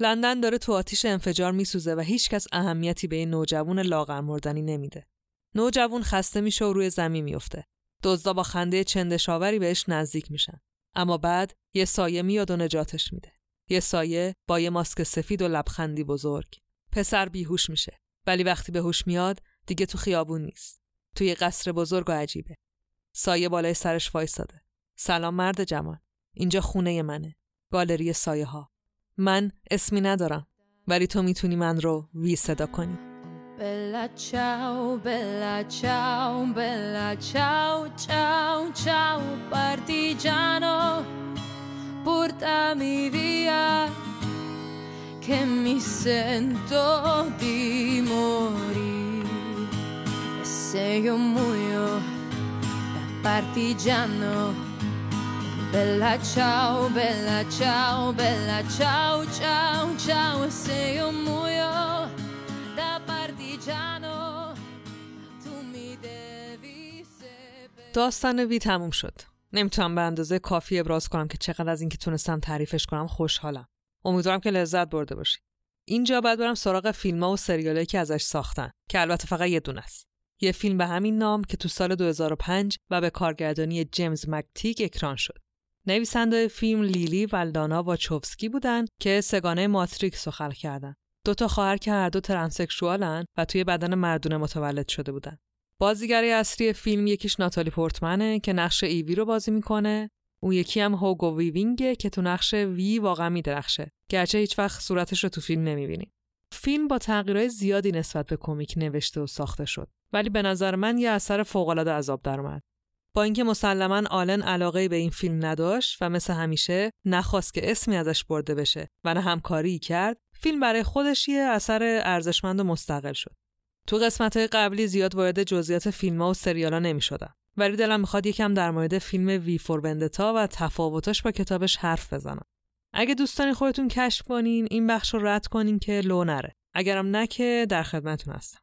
لندن داره تو آتیش انفجار میسوزه و هیچکس اهمیتی به این نوجوان لاغر مردنی نمیده. نوجوان خسته میشه و روی زمین میفته. دزدا با خنده چندشاوری بهش نزدیک میشن. اما بعد یه سایه میاد و نجاتش میده. یه سایه با یه ماسک سفید و لبخندی بزرگ. پسر بیهوش میشه. ولی وقتی به هوش میاد دیگه تو خیابون نیست. توی قصر بزرگ و عجیبه. سایه بالای سرش وایساده. سلام مرد جوان. اینجا خونه منه. گالری سایه ها. من اسمی ندارم. ولی تو می‌تونی من رو وی صدا کنی. Bella ciao, bella ciao, bella ciao, ciao, ciao, partigiano, portami via, che mi sento di morire. E se io muoio da partigiano, bella ciao, bella ciao, bella ciao, ciao, ciao. E se io muoio da partigiano, tu mi devi داستان وی تموم شد. نمی‌تونم به اندازه کافی ابراز کنم که چقدر از اینکه تونستم تعریفش کنم خوشحالم. امیدوارم که لذت برده باشید. اینجا باید برم سراغ فیلم ها و سریالایی که ازش ساختن که البته فقط یه دونه است. یه فیلم به همین نام که تو سال 2005 و به کارگردانی جیمز مک‌تیگ اکران شد. نویسنده فیلم لیلی و لانا واچوفسکی بودن که سه‌گانه ماتریکس رو خلق کردن. دو تا خواهر که هر دو ترنسکشوالن و توی بدن مردونه متولد شده بودن. بازیگر اصلی فیلم یکیش ناتالی پورتمنه که نقش ایوی رو بازی می‌کنه اون یکی هم هوگو ویوینگه که تو نقش وی واقعا میدرخشه. گرچه هیچ وقت صورتش رو تو فیلم نمی‌بینیم فیلم با تغییرهای زیادی نسبت به کمیک نوشته و ساخته شد. ولی به نظر من یه اثر فوقالعاده عذاب درآمد با اینکه مسلما آلن علاقه به این فیلم نداشت و مثل همیشه نخواست که اسمی ازش برده بشه و نه همکاری کرد فیلم برای خودش یه اثر ارزشمند و مستقل شد. تو قسمت قبلی زیاد وارد جزئیات فیلم ها و سریالا نمی شدم. ولی دلم می‌خواد یکم در مورد فیلم وی فور بندتا و تفاوتاش با کتابش حرف بزنم. اگه دوستانی خودتون کشف کنین این بخش رو رد کنین که لو نره. اگرم نه که در خدمتتون هستم.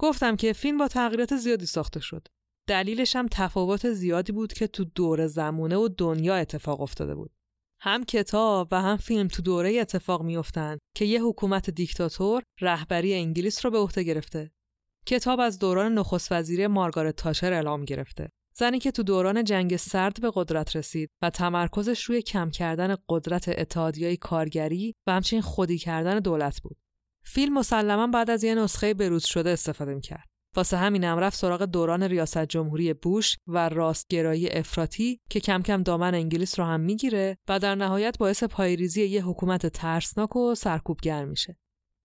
گفتم که فیلم با تغییرات زیادی ساخته شد. دلیلش هم تفاوت زیادی بود که تو دور زمونه و دنیا اتفاق افتاده بود. هم کتاب و هم فیلم تو دوره اتفاق میافتند که یه حکومت دیکتاتور رهبری انگلیس رو به عهده گرفته کتاب از دوران نخست وزیری مارگارت تاشر اعلام گرفته. زنی که تو دوران جنگ سرد به قدرت رسید و تمرکزش روی کم کردن قدرت اتحادیه کارگری و همچنین خودی کردن دولت بود. فیلم مسلما بعد از یه نسخه بروز شده استفاده می‌کرد. واسه همینم رفت سراغ دوران ریاست جمهوری بوش و راستگرایی افراطی که کم کم دامن انگلیس رو هم می‌گیره و در نهایت باعث پایریزی یه حکومت ترسناک و سرکوبگر میشه.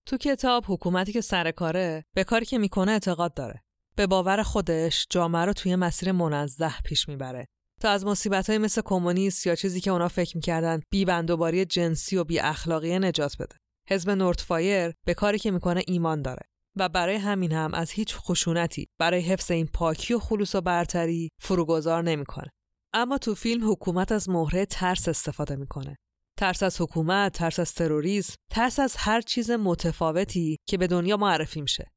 تو کتاب حکومتی که سر کاره به کاری که می‌کنه اعتقاد داره. به باور خودش جامعه رو توی مسیر منزه پیش می‌بره. تا از مصیبت های مثل کمونیست یا چیزی که اونا فکر می‌کردن بی بندوباری جنسی و بی اخلاقی نجات بده. حزب نورتفایر به کاری که می‌کنه ایمان داره. و برای همین هم از هیچ خشونتی برای حفظ این پاکی و خلوص و برتری فروگذار نمی‌کنه. اما تو فیلم حکومت از مهره ترس استفاده می‌کنه. ترس از حکومت، ترس از تروریسم، ترس از هر چیز متفاوتی که به دنیا معرفی میشه.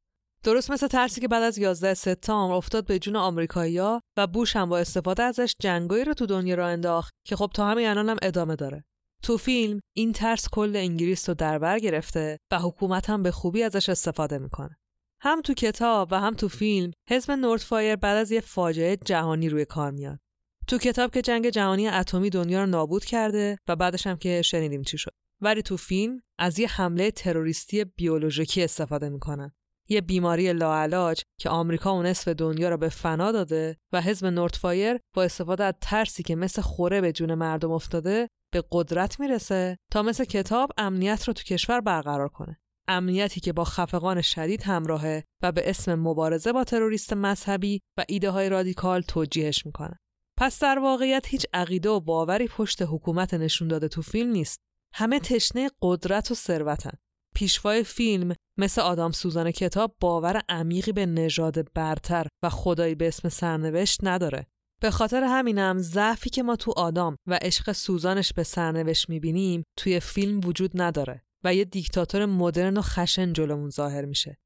درست مثل ترسی که بعد از 11 سپتامبر افتاد به جون آمریکایی‌ها و بوش هم با استفاده ازش جنگایی رو تو دنیا را انداخت که خب تا همین الان هم ادامه داره. تو فیلم این ترس کل انگلیس رو در بر گرفته و حکومت هم به خوبی ازش استفاده می‌کنه. هم تو کتاب و هم تو فیلم حزب نورتفایر بعد از یه فاجعه جهانی روی کار میاد. تو کتاب که جنگ جهانی اتمی دنیا رو نابود کرده و بعدش هم که شنیدیم چی شد ولی تو فیلم از یه حمله تروریستی بیولوژیکی استفاده می‌کنن یه بیماری لاعلاج که آمریکا و نصف دنیا را به فنا داده و حزب نورتفایر با استفاده از ترسی که مثل خوره به جون مردم افتاده به قدرت می‌رسه تا مثل کتاب امنیت رو تو کشور برقرار کنه. امنیتی که با خفقان شدید همراهه و به اسم مبارزه با تروریست مذهبی و ایده های رادیکال توجیهش می‌کنه. پس در واقعیت هیچ عقیده و باوری پشت حکومت نشون داده تو فیلم نیست. همه تشنه قدرت و ثروتن. پیشوای فیلم مثل آدام سوزان کتاب باور عمیقی به نژاد برتر و خدایی به اسم سرنوشت نداره. به خاطر همینم ضعفی که ما تو آدام و عشق سوزانش به سرنوشت می‌بینیم توی فیلم وجود نداره و یه دیکتاتور مدرن و خشن جلومون ظاهر میشه.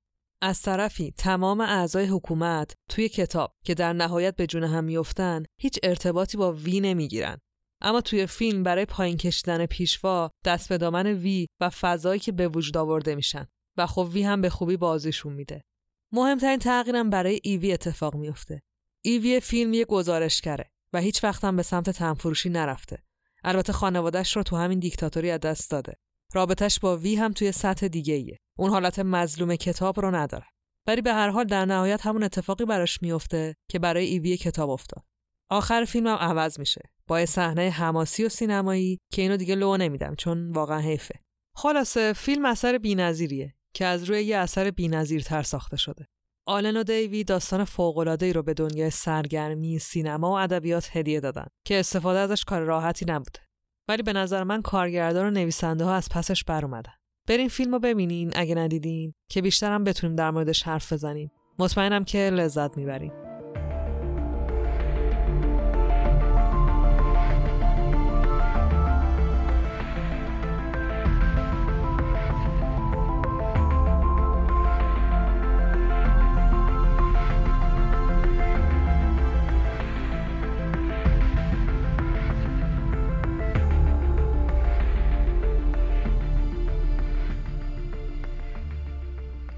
از طرفی تمام اعضای حکومت توی کتاب که در نهایت به جون هم میفتن هیچ ارتباطی با وی نمی‌گیرن اما توی فیلم برای پایین کشیدن پیشوا دست به دامن وی و فضایی که به وجود آورده میشن و خب وی هم به خوبی بازیشون میده. مهمترین تغییرم برای ایوی اتفاق میفته. ایوی فیلم یه گزارشگره و هیچ وقت هم به سمت تنفروشی نرفته. البته خانوادش رو تو همین دیکتاتوری از دست داده. رابطش با وی هم توی سطح دیگه ایه. اون حالت مظلوم کتاب رو نداره. ولی به هر حال در نهایت همون اتفاقی براش میفته که برای ایوی کتاب افتاد. آخر فیلم هم عوض میشه با صحنه حماسی و سینمایی که اینو دیگه لو نمیدم چون واقعا حیفه خلاصه فیلم اثر بی‌نظیریه که از روی یه اثر بی‌نظیرتر ساخته شده. آلن و دیوی داستان فوق‌العاده‌ای رو به دنیای سرگرمی سینما و ادبیات هدیه دادن که استفاده ازش کار راحتی نبوده ولی به نظر من کارگردان و نویسنده ها از پسش بر اومدن. برین فیلم رو ببینین اگه ندیدین که بیشتر هم بتونیم در موردش حرف بزنیم. مطمئنم که لذت می‌بریم.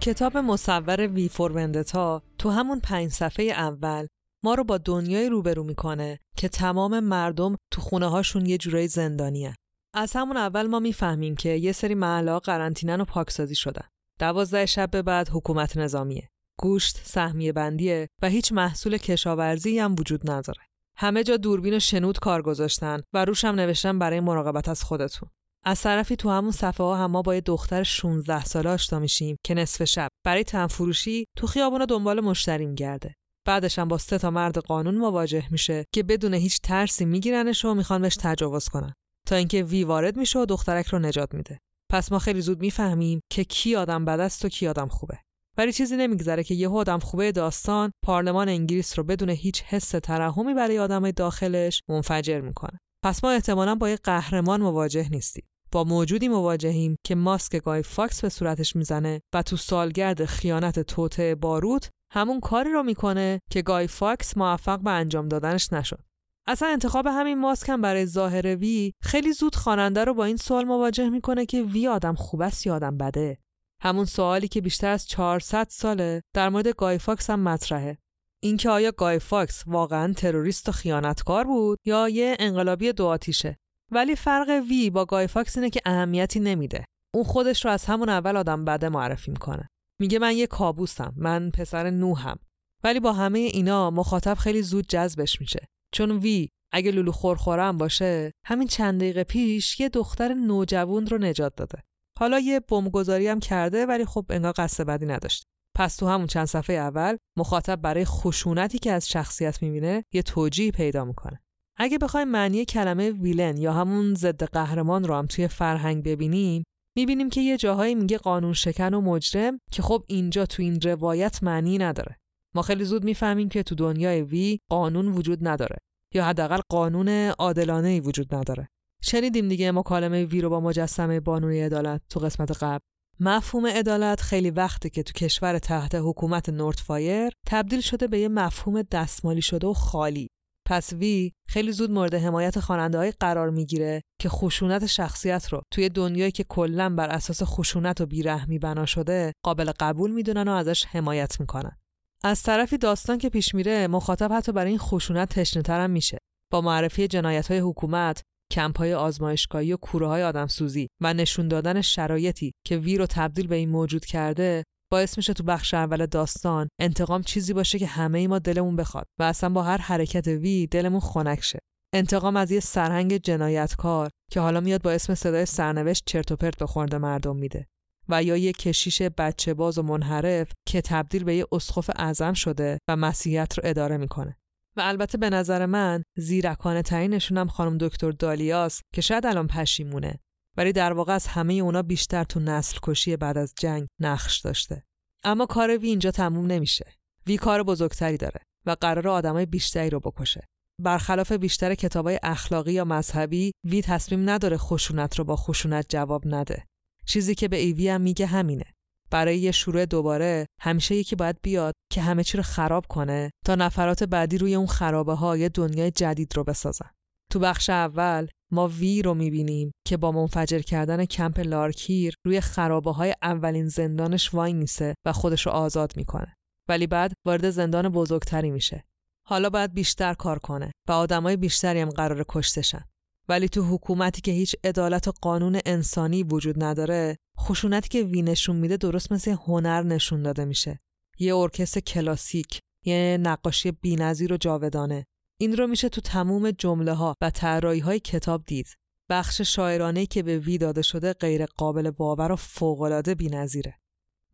کتاب مصور وی فور وندتا تو همون پنج صفحه اول ما رو با دنیای روبرو می‌کنه که تمام مردم تو خونه هاشون یه جورایی زندانیه. از همون اول ما می‌فهمیم که یه سری محلا قرنطینن و پاکسازی شدن. دوازده شب به بعد حکومت نظامیه. گوشت سهمیه بندیه و هیچ محصول کشاورزی هم وجود نداره. همه جا دوربین و شنود کار گذاشتن و روش هم نوشتن برای مراقبت از خودتون. از طرفی تو همون صفحه ها هم ما با یه دختر 16 ساله آشنا میشیم که نصف شب برای تنفروشی تو خیابونا دنبال مشتری میگرده. بعدش هم با سه تا مرد قانون مواجه میشه که بدون هیچ ترسی میگیرنش و می‌خوان بهش تجاوز کنن تا اینکه وی وارد میشه و دخترک رو نجات میده. پس ما خیلی زود می‌فهمیم که کی آدم بد است و کی آدم خوبه. ولی چیزی نمیگذره که یه آدم خوبه داستان پارلمان انگلیس رو بدون هیچ حس ترحمی برای آدم داخلش منفجر می‌کنه. پس ما احتمالا با یه قهرمان مواجه نیستیم. با موجودی مواجهیم که ماسک گای فاکس به صورتش می‌زنه و تو سالگرد خیانت توطئه باروت همون کاری رو می‌کنه که گای فاکس موفق به انجام دادنش نشد. اصلا انتخاب همین ماسک هم برای ظاهر وی خیلی زود خواننده رو با این سوال مواجه می‌کنه که وی آدم خوب است یا آدم بده. همون سوالی که بیشتر از 400 ساله در مورد گای فاکس هم مطرحه. اینکه آیا گای فاکس واقعا تروریست و خیانتکار بود یا یه انقلابی دو آتیشه ولی فرق وی با گای فاکس اینه که اهمیتی نمیده. اون خودش رو از همون اول آدم بده معرفی می‌کنه. میگه من یه کابوسم من پسر نوحم. ولی با همه اینا مخاطب خیلی زود جذبش میشه. چون وی اگه لولو خورخورم باشه همین چند دقیقه پیش یه دختر نوجوان رو نجات داده. حالا یه بمبگذاری هم کرده ولی خب انگار قصد بدی نداشت. پس تو همون چند صفحه اول مخاطب برای خشونتی که از شخصیت می‌بینه یه توجیه پیدا می‌کنه. اگه بخوایم معنی کلمه ویلن یا همون ضد قهرمان رو هم توی فرهنگ ببینیم می‌بینیم که یه جاهایی میگه قانون شکن و مجرم که خب اینجا تو این روایت معنی نداره. ما خیلی زود می‌فهمیم که تو دنیای وی قانون وجود نداره یا حداقل قانون عادلانه وجود نداره. شنیدیم دیگه مکالمه وی رو با مجسمه بانوی عدالت تو قسمت قبل. مفهوم عدالت خیلی وقته که تو کشور تحت حکومت نورتفایر تبدیل شده به یه مفهوم دستمالی شده و خالی. پس وی خیلی زود مورد حمایت خواننده قرار می‌گیره که خشونت شخصیت رو توی دنیایی که کلا بر اساس خشونت و بیرحمی بنا شده قابل قبول می‌دونن و ازش حمایت می‌کنن. از طرفی داستان که پیش میره مخاطب حتی برای این خشونت تشنه میشه. با معرفی جنایت های حکومت کمپ های آزمایشگاهی و کوره های آدمسوزی و نشون دادن شرایطی که وی رو تبدیل به این موجود کرده باعث میشه تو بخش اول داستان انتقام چیزی باشه که همه ای ما دلمون بخواد و اصلا با هر حرکت وی دلمون خنک شه. انتقام از یه سرهنگ جنایتکار که حالا میاد با اسم صدای سرنوشت چرت و پرت به خورده مردم میده و یا یه کشیش بچه باز و منحرف که تبدیل به یه اسقف اعظم شده و مسیحیت رو اداره می‌کنه. و البته به نظر من زیرکانه ترینشون هم خانم دکتر دالیاس که شاید الان پشیمونه. ولی در واقع از همه اونا بیشتر تو نسل کشی بعد از جنگ نقش داشته. اما کار وی اینجا تموم نمیشه. وی کار بزرگتری داره و قرار آدمای بیشتری رو بکشه. برخلاف بیشتر کتابای اخلاقی یا مذهبی وی تصمیم نداره خشونت رو با خشونت جواب نده. چیزی که به ایوی هم میگه همینه. برای یه شروع دوباره همیشه یکی باید بیاد که همه چی رو خراب کنه تا نفرات بعدی روی اون خرابه ها دنیای جدید رو بسازن. تو بخش اول ما وی رو می‌بینیم که با منفجر کردن کمپ لارکیر روی خرابه های اولین زندانش وای میسه و خودش رو آزاد می‌کنه. ولی بعد وارد زندان بزرگتری میشه. حالا باید بیشتر کار کنه و آدمای بیشتری هم قرار کشتشن ولی تو حکومتی که هیچ عدالت و قانون انسانی وجود نداره خشونتی که وی نشون میده درست مثل هنر نشون داده میشه. یه ارکستر کلاسیک یه نقاشی بینظیر و جاودانه. این رو میشه تو تموم جمله ها و طراحی های کتاب دید. بخش شاعرانه که به وی داده شده غیر قابل باور و فوقالعاده بینظیره.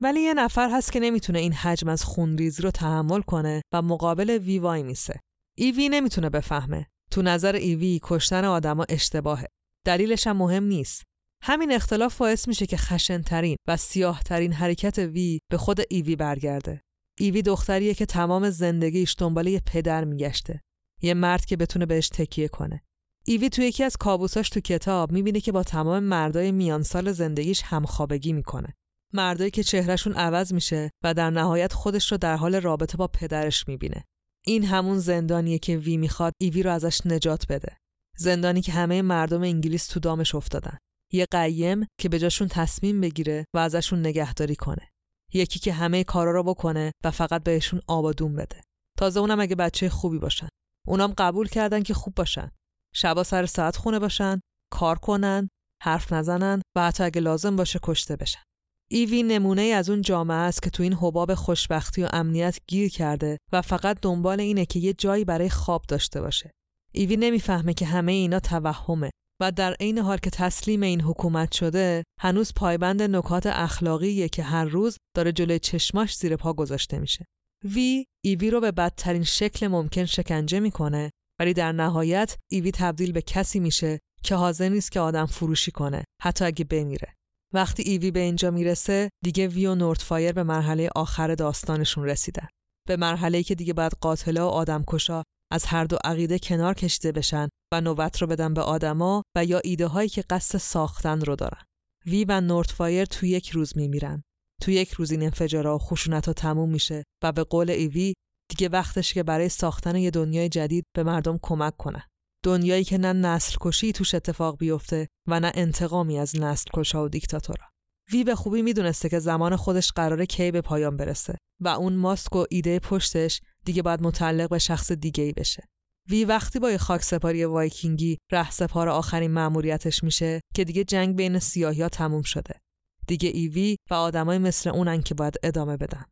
ولی یه نفر هست که نمی‌تونه این حجم از خونریزی رو تحمل کنه و مقابل وی وای میسه. ایوی نمی‌تونه بفهمه. تو نظر ایوی کشتن آدما اشتباهه. دلیلش هم مهم نیست. همین اختلاف باعث میشه که خشنترین و سیاهترین حرکت وی به خود ایوی برگرده. ایوی دختریه که تمام زندگیش دنبال یه پدر میگشته. یه مرد که بتونه بهش تکیه کنه. ایوی تو یکی از کابوساش تو کتاب می‌بینه که با تمام مردای میان سال زندگیش همخوابگی می‌کنه. مردایی که چهرهشون عوض میشه و در نهایت خودش رو در حال رابطه با پدرش می‌بینه. این همون زندانیه که وی می‌خواد ایوی رو ازش نجات بده. زندانی که همه مردم انگلیس تو دامش افتادن. یه قیم که به جاشون تصمیم بگیره و ازشون نگهداری کنه. یکی که همه کارا رو بکنه و فقط بهشون آبادون بده. تازه اونم اگه بچه خوبی باشن. اونام قبول کردن که خوب باشن شبا سر ساعت خونه باشن کار کنن حرف نزنن و حتی اگه لازم باشه کشته بشن ایوی نمونه ای از اون جامعه است که تو این حباب خوشبختی و امنیت گیر کرده و فقط دنبال اینه که یه جایی برای خواب داشته باشه. ایوی نمی‌فهمه که همه اینا توهمه و در عین حال که تسلیم این حکومت شده هنوز پایبند نکات اخلاقیه که هر روز داره جلوی چشماش زیر پا گذاشته میشه. وی ایوی رو به بدترین شکل ممکن شکنجه می‌کنه ولی در نهایت ایوی تبدیل به کسی میشه که حاضر نیست که آدم فروشی کنه حتی اگه بمیره. وقتی ایوی به اینجا می‌رسه دیگه وی و نورتفایر به مرحله آخر داستانشون رسیدن. به مرحله که دیگه باید قاتله و آدمکشا از هر دو عقیده کنار کشیده بشن و نوبت رو بدن به آدما و یا ایده هایی که قصد ساختن رو دارن. وی و نورتفایر تو یک روز میمیرن. تو یک روز این انفجارا و خشونت ها تموم میشه و به قول ایوی دیگه وقتش که برای ساختن یه دنیای جدید به مردم کمک کنه. دنیایی که نه نسل کشی توش اتفاق بیفته و نه انتقامی از نسل کشا و دیکتاتورا. وی به خوبی می‌دونسته که زمان خودش قراره کی به پایان برسه و اون ماسک و ایده پشتش دیگه باید متعلق به شخص دیگه ای بشه. وی وقتی با یه خاک سپاری وایکینگی ره سپار آخرین مأموریتش میشه که دیگه جنگ بین سیاهیا تموم شده. دیگه ایوی و آدمای مثل اونن که باید ادامه بدن.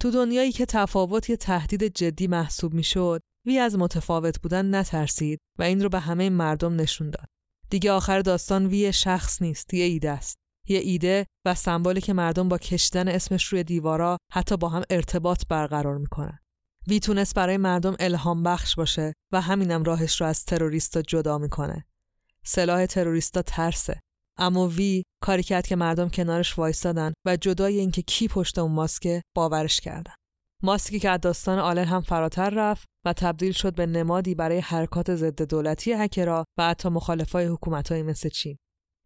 تو دنیایی که تفاوت یه تهدید جدی محسوب می‌شد، وی از متفاوت بودن نترسید و این رو به همه مردم نشون داد. دیگه آخر داستان وی شخص نیست، یه ایده است. یه ایده و سمبولی که مردم با کشیدن اسمش روی دیوارا حتی با هم ارتباط برقرار می‌کنن. وی تونست برای مردم الهام بخش باشه و همینم راهش رو از تروریستا جدا می‌کنه. سلاح تروریستا ترسه. اما وی کاری کرد که مردم کنارش وایستادن و جدای اینکه کی پشت اون ماسکه باورش کردن. ماسکی که از داستان آلن هم فراتر رفت و تبدیل شد به نمادی برای حرکات ضد دولتی هکرها و حتی مخالفای حکومت‌های مثل چین.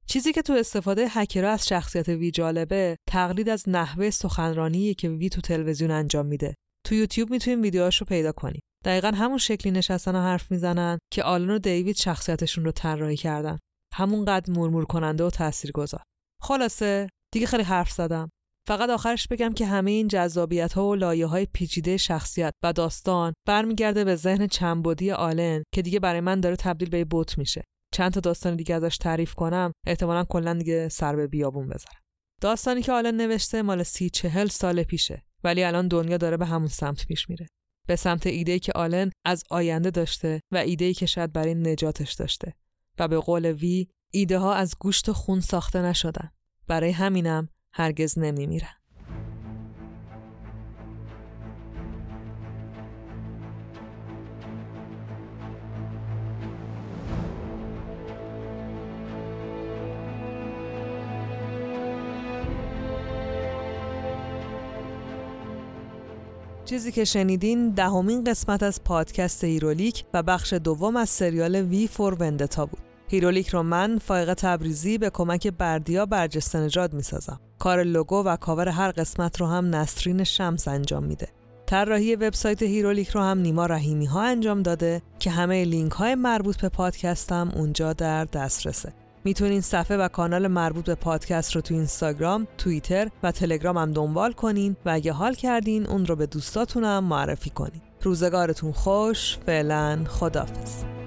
چیزی که تو استفاده هکرها از شخصیت وی جالبه تقلید از نحوه سخنرانی که وی تو تلویزیون انجام میده تو یوتیوب می‌تونیم ویدیوهاش رو پیدا کنیم دقیقا همون شکلی نشستن و حرف می‌زنن که آلن و دیوید شخصیتشون رو طراحی کردن همونقدر مرمور کننده و تاثیرگذار. خلاصه دیگه خیلی حرف زدم. فقط آخرش بگم که همه این جذابیت ها و لایه های پیچیده شخصیت و داستان برمیگرده به ذهن چنبودی آلن که دیگه برای من داره تبدیل به بوت میشه. چند تا داستان دیگه ازش تعریف کنم احتمالا کلا دیگه سر به بیابون بذارم. داستانی که آلن نوشته مال سی چهل سال پیشه ولی الان دنیا داره به همون سمت پیش میره. به سمت ایده که آلن از آینده داشته و ایده که شاید برای نجاتش داشته. و به قول وی ایده ها از گوشت و خون ساخته نشدن برای همینم هرگز نمیمیرن چیزی که شنیدین دهمین قسمت از پادکست هیرولیک و بخش دوم از سریال V for Vendetta بود. هیرولیک رو من فایق تبریزی به کمک بردیا برجسته نژاد می‌سازم. کار لوگو و کاور هر قسمت رو هم نسرین شمس انجام میده. طراحی وبسایت هیرولیک رو هم نیما رحیمی ها انجام داده که همه لینک های مربوط به پادکستم اونجا در دسترسه. می‌تونین صفحه و کانال مربوط به پادکست رو تو اینستاگرام، توییتر و تلگرام هم دنبال کنین و اگه حال کردین اون رو به دوستاتونم معرفی کنین. روزگارتون خوش، فعلا خدافظ.